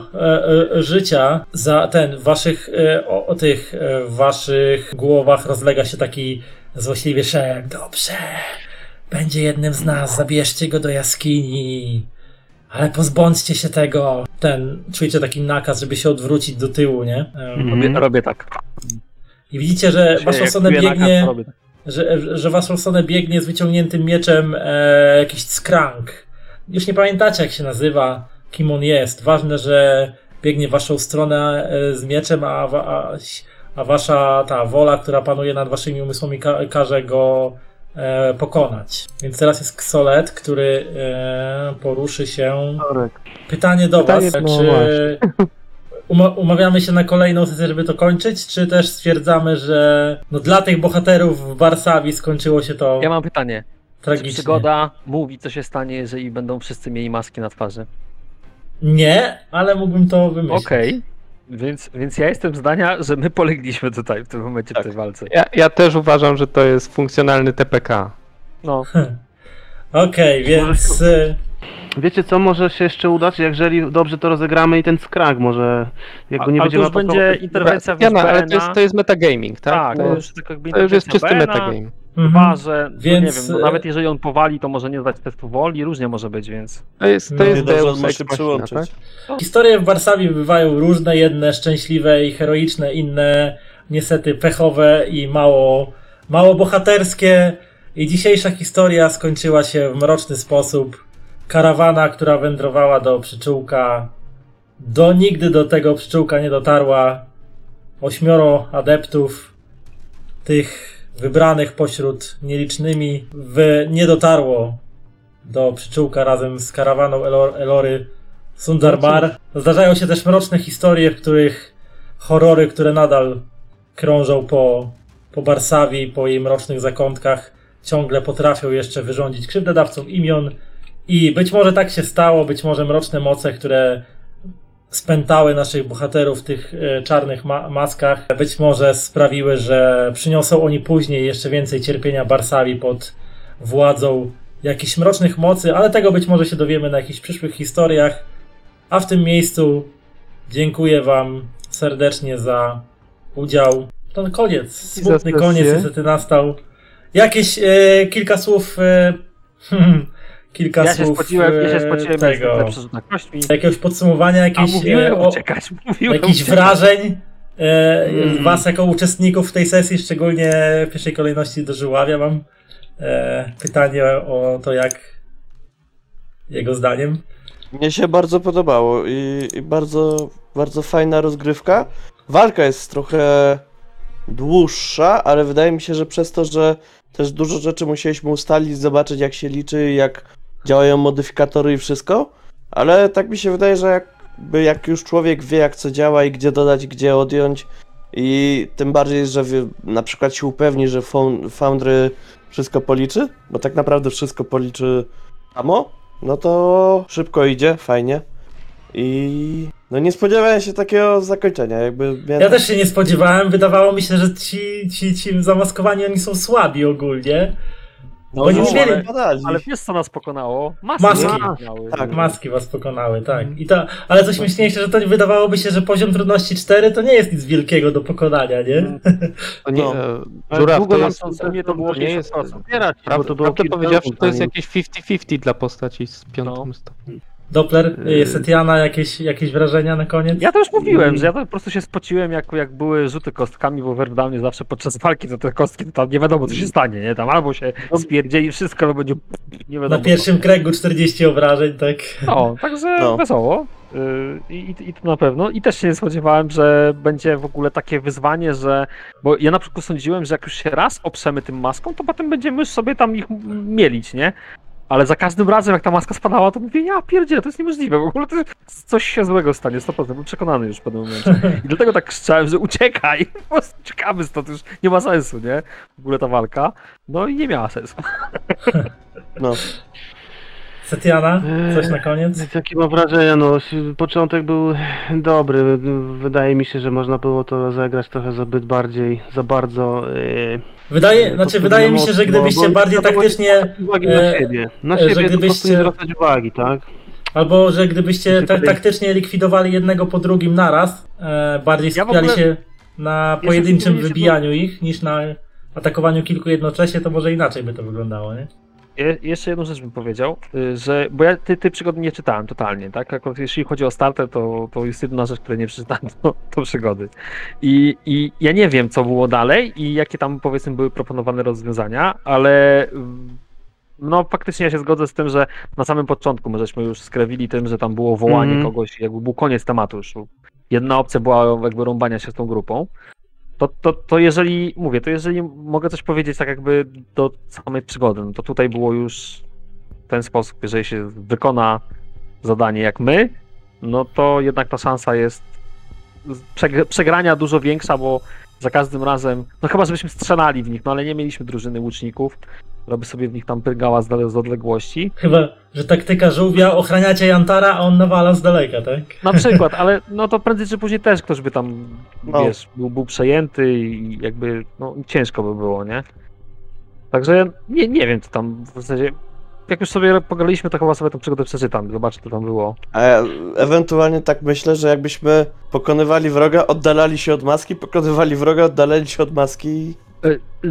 życia. Za ten, w waszych, o, o tych, waszych głowach rozlega się taki złośliwy szept. Dobrze. Będzie jednym z nas, zabierzcie go do jaskini. Ale pozbądźcie się tego. Ten, czujecie taki nakaz, żeby się odwrócić do tyłu, nie? Em, Robię, robię tak. I widzicie, że waszą biegnie, że, że waszą biegnie z wyciągniętym mieczem e, jakiś skrank. Już nie pamiętacie, jak się nazywa, kim on jest. Ważne, że biegnie w waszą stronę e, z mieczem, a, a, a wasza ta wola, która panuje nad waszymi umysłami, ka, każe go e, pokonać. Więc teraz jest Ksolet, który e, poruszy się. Pytanie do Pytanie- was, no czy umawiamy się na kolejną sesję, żeby to kończyć, czy też stwierdzamy, że no, dla tych bohaterów w Barsawi skończyło się to Ja mam pytanie. Czy tragicznie? przygoda mówi, co się stanie, jeżeli będą wszyscy mieli maski na twarzy? Nie, ale mógłbym to wymyślić. Okej. Więc, więc ja jestem zdania, że my polegliśmy tutaj w tym momencie Tak. w tej walce. Ja, ja też uważam, że to jest funkcjonalny TPK. No, Okej, więc y, Wiecie co, może się jeszcze udać, jeżeli dobrze to rozegramy i ten skrak może, jak go nie a, ale będzie to już będzie interwencja w Jana, ale to jest, to jest metagaming, tak? Tak, to, to już tak jakby to już jest czysty BN-a. metagame. Chyba, mhm. że no Więc, nie wiem, no e, nawet jeżeli on powali, to może nie zdać testu woli, różnie może być, więc. To jest, to No, jest Deus Ex Machina, tak? historie w Barsawi bywają różne, jedne szczęśliwe i heroiczne, inne niestety pechowe i mało, mało bohaterskie. I dzisiejsza historia skończyła się w mroczny sposób. Karawana, która wędrowała do przyczółka, do nigdy do tego przyczółka nie dotarła. Ośmioro adeptów, tych wybranych pośród nielicznymi, w, nie dotarło do przyczółka razem z karawaną Elor- Elory Sundarbar. Zdarzają się też mroczne historie, w których horrory, które nadal krążą po, po Barsawi, po jej mrocznych zakątkach, ciągle potrafią jeszcze wyrządzić krzywdę dawcom imion. I być może tak się stało, być może mroczne moce, które spętały naszych bohaterów w tych e, czarnych ma- maskach, być może sprawiły, że przyniosą oni później jeszcze więcej cierpienia Barsawi pod władzą jakichś mrocznych mocy, ale tego być może się dowiemy na jakichś przyszłych historiach. A w tym miejscu dziękuję Wam serdecznie za udział. Ten koniec, smutny koniec niestety nastał. Jakieś e, kilka słów. E, kilka Ja się słów spociłem, ja się e, spociłem tego. kośćmi. Jakiegoś podsumowania, A jakichś, mówiłem e, o, uciekać, mówiłem jakichś uciekać. wrażeń. E, Mm. Was jako uczestników w tej sesji, szczególnie w pierwszej kolejności do Żuławia mam e, pytanie o to, jak jego zdaniem. Mnie się bardzo podobało i, i bardzo, bardzo fajna rozgrywka. Walka jest trochę dłuższa, ale wydaje mi się, że przez to, że też dużo rzeczy musieliśmy ustalić, zobaczyć jak się liczy, jak działają modyfikatory i wszystko, ale tak mi się wydaje, że jakby jak już człowiek wie jak co działa i gdzie dodać, gdzie odjąć i tym bardziej, że wie, na przykład się upewni, że Found- Foundry wszystko policzy, bo tak naprawdę wszystko policzy samo, no to szybko idzie, fajnie. I no nie spodziewałem się takiego zakończenia, jakby miałem... Ja też się nie spodziewałem. Wydawało mi się, że ci, ci, ci zamaskowani oni są słabi ogólnie. No, bo nie no, mieli- ale. Ale wiesz co nas pokonało? Maski. Maski. nas pokonały. Tak. Maski was pokonały, tak. I to, ale coś śmieszniejsze, że to wydawałoby się, że poziom trudności 4 to nie jest nic wielkiego do pokonania, nie? To nie, No. Ale Żuraw, długo to nam jest, to- U mnie to było to nie jest- 50%. Zbierać, bo prawdę, to było prawdę kilka powiedziawszy, to jest jakieś 50-50 dla postaci z piątym No. stopniem. Doppler, Yy. Setiana, jakieś, jakieś wrażenia na koniec? Ja to już mówiłem, że ja to po prostu się spociłem, jak, jak były rzuty kostkami, bo w Airdownie zawsze podczas walki to te kostki, to tam nie wiadomo co się stanie, nie? Tam albo się spierdzieli wszystko, albo będzie nie wiadomo Na pierwszym co. kręgu 40 obrażeń, tak. No, także No. wesoło. Yy, I, i, I to na pewno. I też się nie spodziewałem, że będzie w ogóle takie wyzwanie, że. Bo ja na przykład sądziłem, że jak już się raz oprzemy tym maską, to potem będziemy już sobie tam ich mielić, nie? Ale za każdym razem, jak ta maska spadała, to mówię, ja pierdzielę, to jest niemożliwe, w ogóle to jest coś się złego stanie, 100%, byłem przekonany już w pewnym momencie. I dlatego tak krzyczałem, że uciekaj, po prostu uciekamy stąd, już nie ma sensu, nie? W ogóle ta walka. No i nie miała sensu. No. Setiana, coś na koniec? Jakie mam wrażenia, no początek był dobry. Wydaje mi się, że można było to rozegrać trochę zbyt bardziej, za bardzo. Yy, Wydaje, znaczy wydaje mi się, że gdybyście bardziej taktycznie, uwagi e, na siebie. Na że siebie prostu gdybyście- nie zwracać uwagi, tak? albo że gdybyście Znaczy, tak taktycznie likwidowali jednego po drugim naraz, e, bardziej Ja skupiali ogóle- się na pojedynczym wybijaniu ich, niż na atakowaniu kilku jednocześnie, to może inaczej by to wyglądało, nie? Je, jeszcze jedną rzecz bym powiedział, y, że, bo ja ty, ty przygody nie czytałem totalnie, tak? Akurat jeśli chodzi o starter, to, to jest jedna rzecz, której nie przeczytałem, to, to przygody. I, I ja nie wiem, co było dalej i jakie tam powiedzmy były proponowane rozwiązania, ale mm, no faktycznie ja się zgodzę z tym, że na samym początku my żeśmy już skrewili tym, że tam było wołanie Mhm. kogoś, jakby był koniec tematu już. Jedna opcja była jakby rąbania się z tą grupą. To, to, to jeżeli, mówię, to jeżeli mogę coś powiedzieć tak jakby do samej przygody, no to tutaj było już w ten sposób, jeżeli się wykona zadanie jak my, no to jednak ta szansa jest przeg- przegrania dużo większa, bo za każdym razem, no chyba żebyśmy strzelali w nich, no ale nie mieliśmy drużyny łuczników, która by sobie w nich tam pyrgała z, z odległości. Chyba, że taktyka żółwia, ochraniacie Jantara, a on nawala z daleka, tak? Na przykład, ale no to prędzej czy później też ktoś by tam, No. wiesz, był, był przejęty i jakby, no ciężko by było, nie? Także nie, nie wiem, co tam w zasadzie, jak już sobie pograliśmy, to chyba sobie tę przygodę przeczytam, zobaczę, co tam było. A ja ewentualnie tak myślę, że jakbyśmy pokonywali wroga, oddalali się od maski, pokonywali wroga, oddalali się od maski.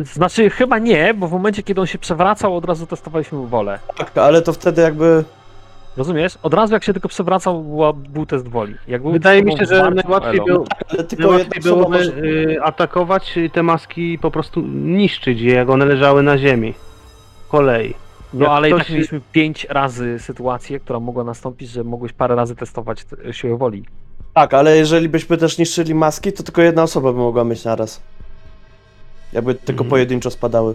Znaczy, chyba nie, bo w momencie, kiedy on się przewracał, od razu testowaliśmy wolę. Tak, ale to wtedy jakby... Rozumiesz? Od razu, jak się tylko przewracał, była, był test woli. Jak był Wydaje mi się, że najłatwiej, Elo. było, Ale tylko najłatwiej byłoby może... y, atakować te maski i po prostu niszczyć je, jak one leżały na ziemi. Kolei. No Jak ale i tak mieliśmy pięć razy sytuację, która mogła nastąpić, że mogłeś parę razy testować siłę woli. Tak, ale jeżeli byśmy też niszczyli maski, to tylko jedna osoba by mogła mieć naraz. Jakby tylko Mhm. pojedynczo spadały.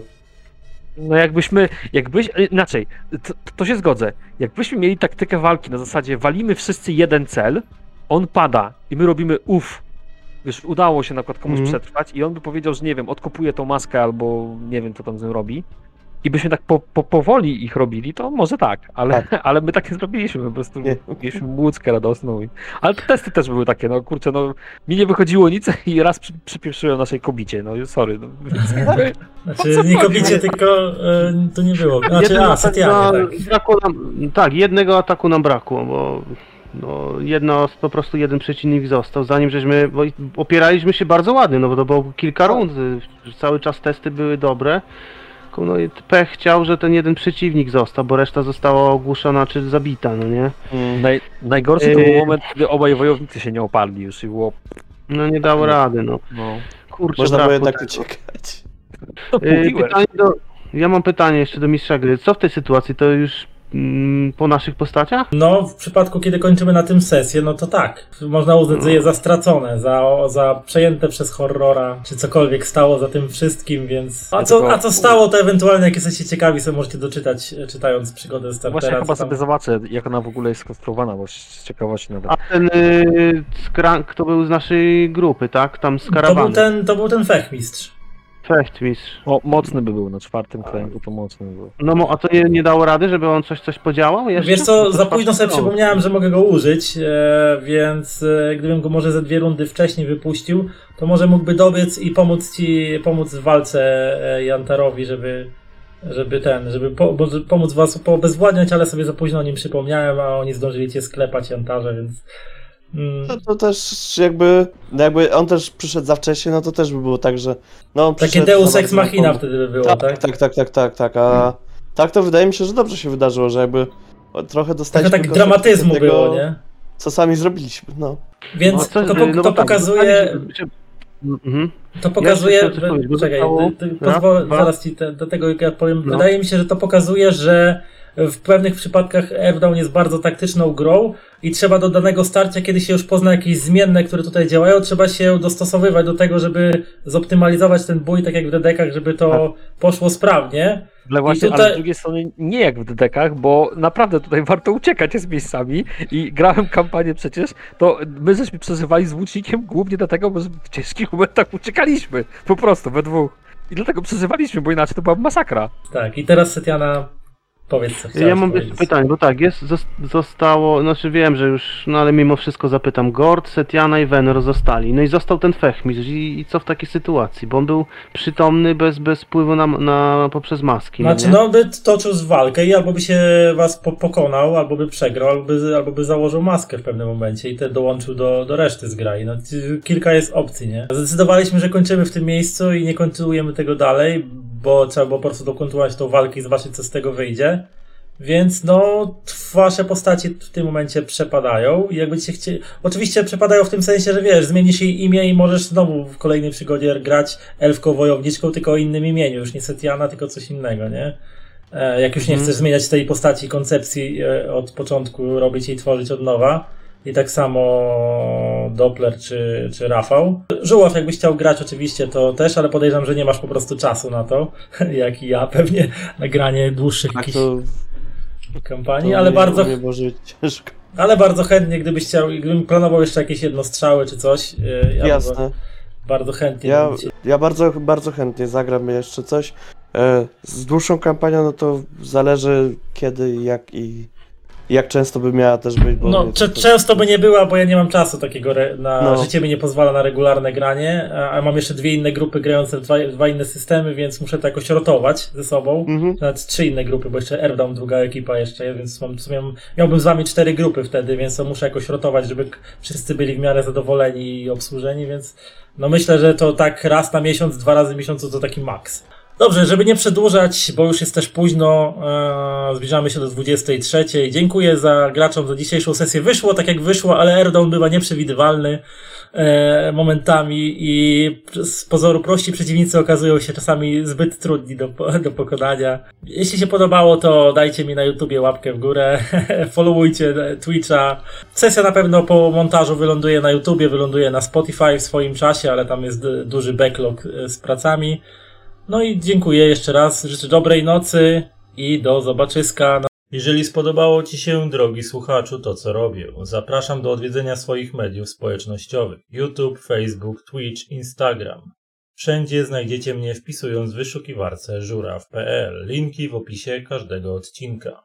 No jakbyśmy, jakbyś, e, inaczej, to, to się zgodzę. Jakbyśmy mieli taktykę walki na zasadzie walimy wszyscy jeden cel, on pada i my robimy uff, wiesz, udało się na przykład komuś Mhm. przetrwać i on by powiedział, że nie wiem, odkopuje tą maskę albo nie wiem, co tam z nią robi. I byśmy tak po, po, powoli ich robili, to może tak, ale, ale my tak nie zrobiliśmy, po prostu Nie. mieliśmy łódzkę radosną. I, ale te testy też były takie, no kurczę, no mi nie wychodziło nic i raz przy, przypieprzyłem naszej kobicie, no sorry. No, więc jakby- Znaczy, nie chodzi? kobicie, tylko e, to nie było. Znaczy, Jednego a, ataku Setianie, na- tak. nam, tak, jednego ataku nam brakło, bo no, jedno, po prostu jeden przeciwnik został, zanim żeśmy, bo opieraliśmy się bardzo ładnie, no bo to było kilka rund, y, cały czas testy były dobre, no i pech chciał, że ten jeden przeciwnik został, bo reszta została ogłuszona czy zabita, no nie? Mm. Naj, najgorszy to był Yy. moment, kiedy obaj wojownicy się nie oparli już i było. No nie dało rady, no. No, Kurczę, Można było brakło jednak tego. uciekać. to Y, mówiłem. pytanie do, ja mam pytanie jeszcze do mistrza gry, co w tej sytuacji, to już po naszych postaciach? No, w przypadku, kiedy kończymy na tym sesję, no to tak. Można uznać je za stracone, za, za przejęte przez horrora, czy cokolwiek stało za tym wszystkim, więc... A co, a co stało, to ewentualnie, jak jesteście ciekawi, sobie możecie doczytać, e, czytając przygodę startera. Właśnie chyba sobie zobaczę, jak ona w ogóle jest skonstruowana, bo z ciekawości nawet. A ten y, skrank to był z naszej grupy, tak? Tam z To był karawany. ten, to był ten fechmistrz. Fechtmistrz. O, mocny by był na czwartym kręgu, to mocny by był. No mo- a to nie, nie dało rady, żeby on coś coś podziałał jeszcze? Wiesz co, za późno sobie przypomniałem, że mogę go użyć, e, więc e, gdybym go może ze dwie rundy wcześniej wypuścił, to może mógłby dobiec i pomóc ci, pomóc w walce e, Jantarowi, żeby, żeby ten, żeby po, może pomóc was poobezwładniać, ale sobie za późno o nim przypomniałem, a oni zdążyli cię sklepać Jantarze, więc... Mm, No to też jakby, no jakby on też przyszedł za wcześnie, no to też by było tak, że... No, on takie przyszedł Deus Ex Machina na wtedy by było, tak, tak? tak, tak, tak, tak, tak, a tak to wydaje mi się, że dobrze się wydarzyło, że jakby o, trochę Trochę dostaliśmy tak dramatyzmu tego, było, nie? co sami zrobiliśmy, no. Więc No, co- to, po, no bo to tak, pokazuje... Mhm. To pokazuje. coś powiedzieć, bo czekaj, zostało- ty- ty- raz, pozwolę dwa. zaraz ci te, do tego jak ja powiem. No. Wydaje mi się, że to pokazuje, że w pewnych przypadkach Airdown jest bardzo taktyczną grą i trzeba do danego starcia, kiedy się już pozna jakieś zmienne, które tutaj działają, trzeba się dostosowywać do tego, żeby zoptymalizować ten bój, tak jak w dedekach, żeby to poszło sprawnie. Ale właśnie, tutaj- ale z drugiej strony nie jak w dedekach, bo naprawdę tutaj warto uciekać z miejscami i grałem kampanię przecież, to my żeśmy przeżywali z łucznikiem głównie dlatego, że w ciężkich momentach uciekaliśmy, po prostu, we dwóch. I dlatego przeżywaliśmy, bo inaczej to była masakra. Tak, i teraz Setiana Powiedz co chciałeś Ja mam powiedzieć. jeszcze pytanie, bo tak, jest, zos- zostało, znaczy wiem, że już, no ale mimo wszystko zapytam, Gord, Setiana i Venor zostali, no i został ten Fechmistrz i, i co w takiej sytuacji, bo on był przytomny bez, bez wpływu na, na, poprzez maski, Znaczy, no, nie? no by toczył z walkę i albo by się was po pokonał, albo by przegrał, albo by, albo by założył maskę w pewnym momencie i te dołączył do, do reszty zgrai. No, kilka jest opcji, nie? Zdecydowaliśmy, że kończymy w tym miejscu i nie kontynuujemy tego dalej, bo trzeba było po prostu dokontynuować tą walkę i zobaczyć, co z tego wyjdzie. Więc no, wasze postacie w tym momencie przepadają i jakbyście chcieli... Oczywiście przepadają w tym sensie, że wiesz, zmienisz jej imię i możesz znowu w kolejnej przygodzie grać elfką wojowniczką, tylko o innym imieniu. Już nie Setiana, tylko coś innego, nie? E, Jak już nie Mhm. chcesz zmieniać tej postaci, koncepcji e, od początku, robić i tworzyć od nowa. I tak samo Doppler czy, czy Rafał. Żuław, jakbyś chciał grać oczywiście, to też, ale podejrzewam, że nie masz po prostu czasu na to, jak i ja pewnie, na granie dłuższych Tak jakichś to, kampanii, to ale mnie- bardzo, mnie może być ciężko. ale bardzo chętnie, gdybyś chciał, gdybym planował jeszcze jakieś jednostrzały czy coś, e, ja Jasne. bardzo chętnie Ja, ci- ja bardzo, bardzo chętnie zagram jeszcze coś. E, Z dłuższą kampanią, no to zależy kiedy, jak i jak często by miała też być. Bo No, cze- często by nie była, bo ja nie mam czasu takiego re- na No. życie mi nie pozwala na regularne granie, a, a mam jeszcze dwie inne grupy grające w dwa, dwa inne systemy, więc muszę to jakoś rotować ze sobą. Mhm. Nawet trzy inne grupy, bo jeszcze Airdown, druga ekipa jeszcze więc mam, w sumie mam- miałbym z wami cztery grupy wtedy, więc to muszę jakoś rotować, żeby wszyscy byli w miarę zadowoleni i obsłużeni, więc no myślę, że to tak raz na miesiąc, dwa razy w miesiącu to taki maks. Dobrze, żeby nie przedłużać, bo już jest też późno, e, zbliżamy się do 23. Dziękuję za graczom za dzisiejszą sesję. Wyszło tak jak wyszło, ale Airdown bywa nieprzewidywalny e, momentami i z pozoru prości przeciwnicy okazują się czasami zbyt trudni do, do pokonania. Jeśli się podobało, to dajcie mi na YouTubie łapkę w górę, followujcie Twitcha. Sesja na pewno po montażu wyląduje na YouTubie, wyląduje na Spotify w swoim czasie, ale tam jest du- duży backlog e, z pracami. No i dziękuję jeszcze raz, życzę dobrej nocy i do zobaczyska. Jeżeli spodobało Ci się, drogi słuchaczu, to co robię, zapraszam do odwiedzenia swoich mediów społecznościowych YouTube, Facebook, Twitch, Instagram. Wszędzie znajdziecie mnie wpisując w wyszukiwarce żuraw.pl. Linki w opisie każdego odcinka.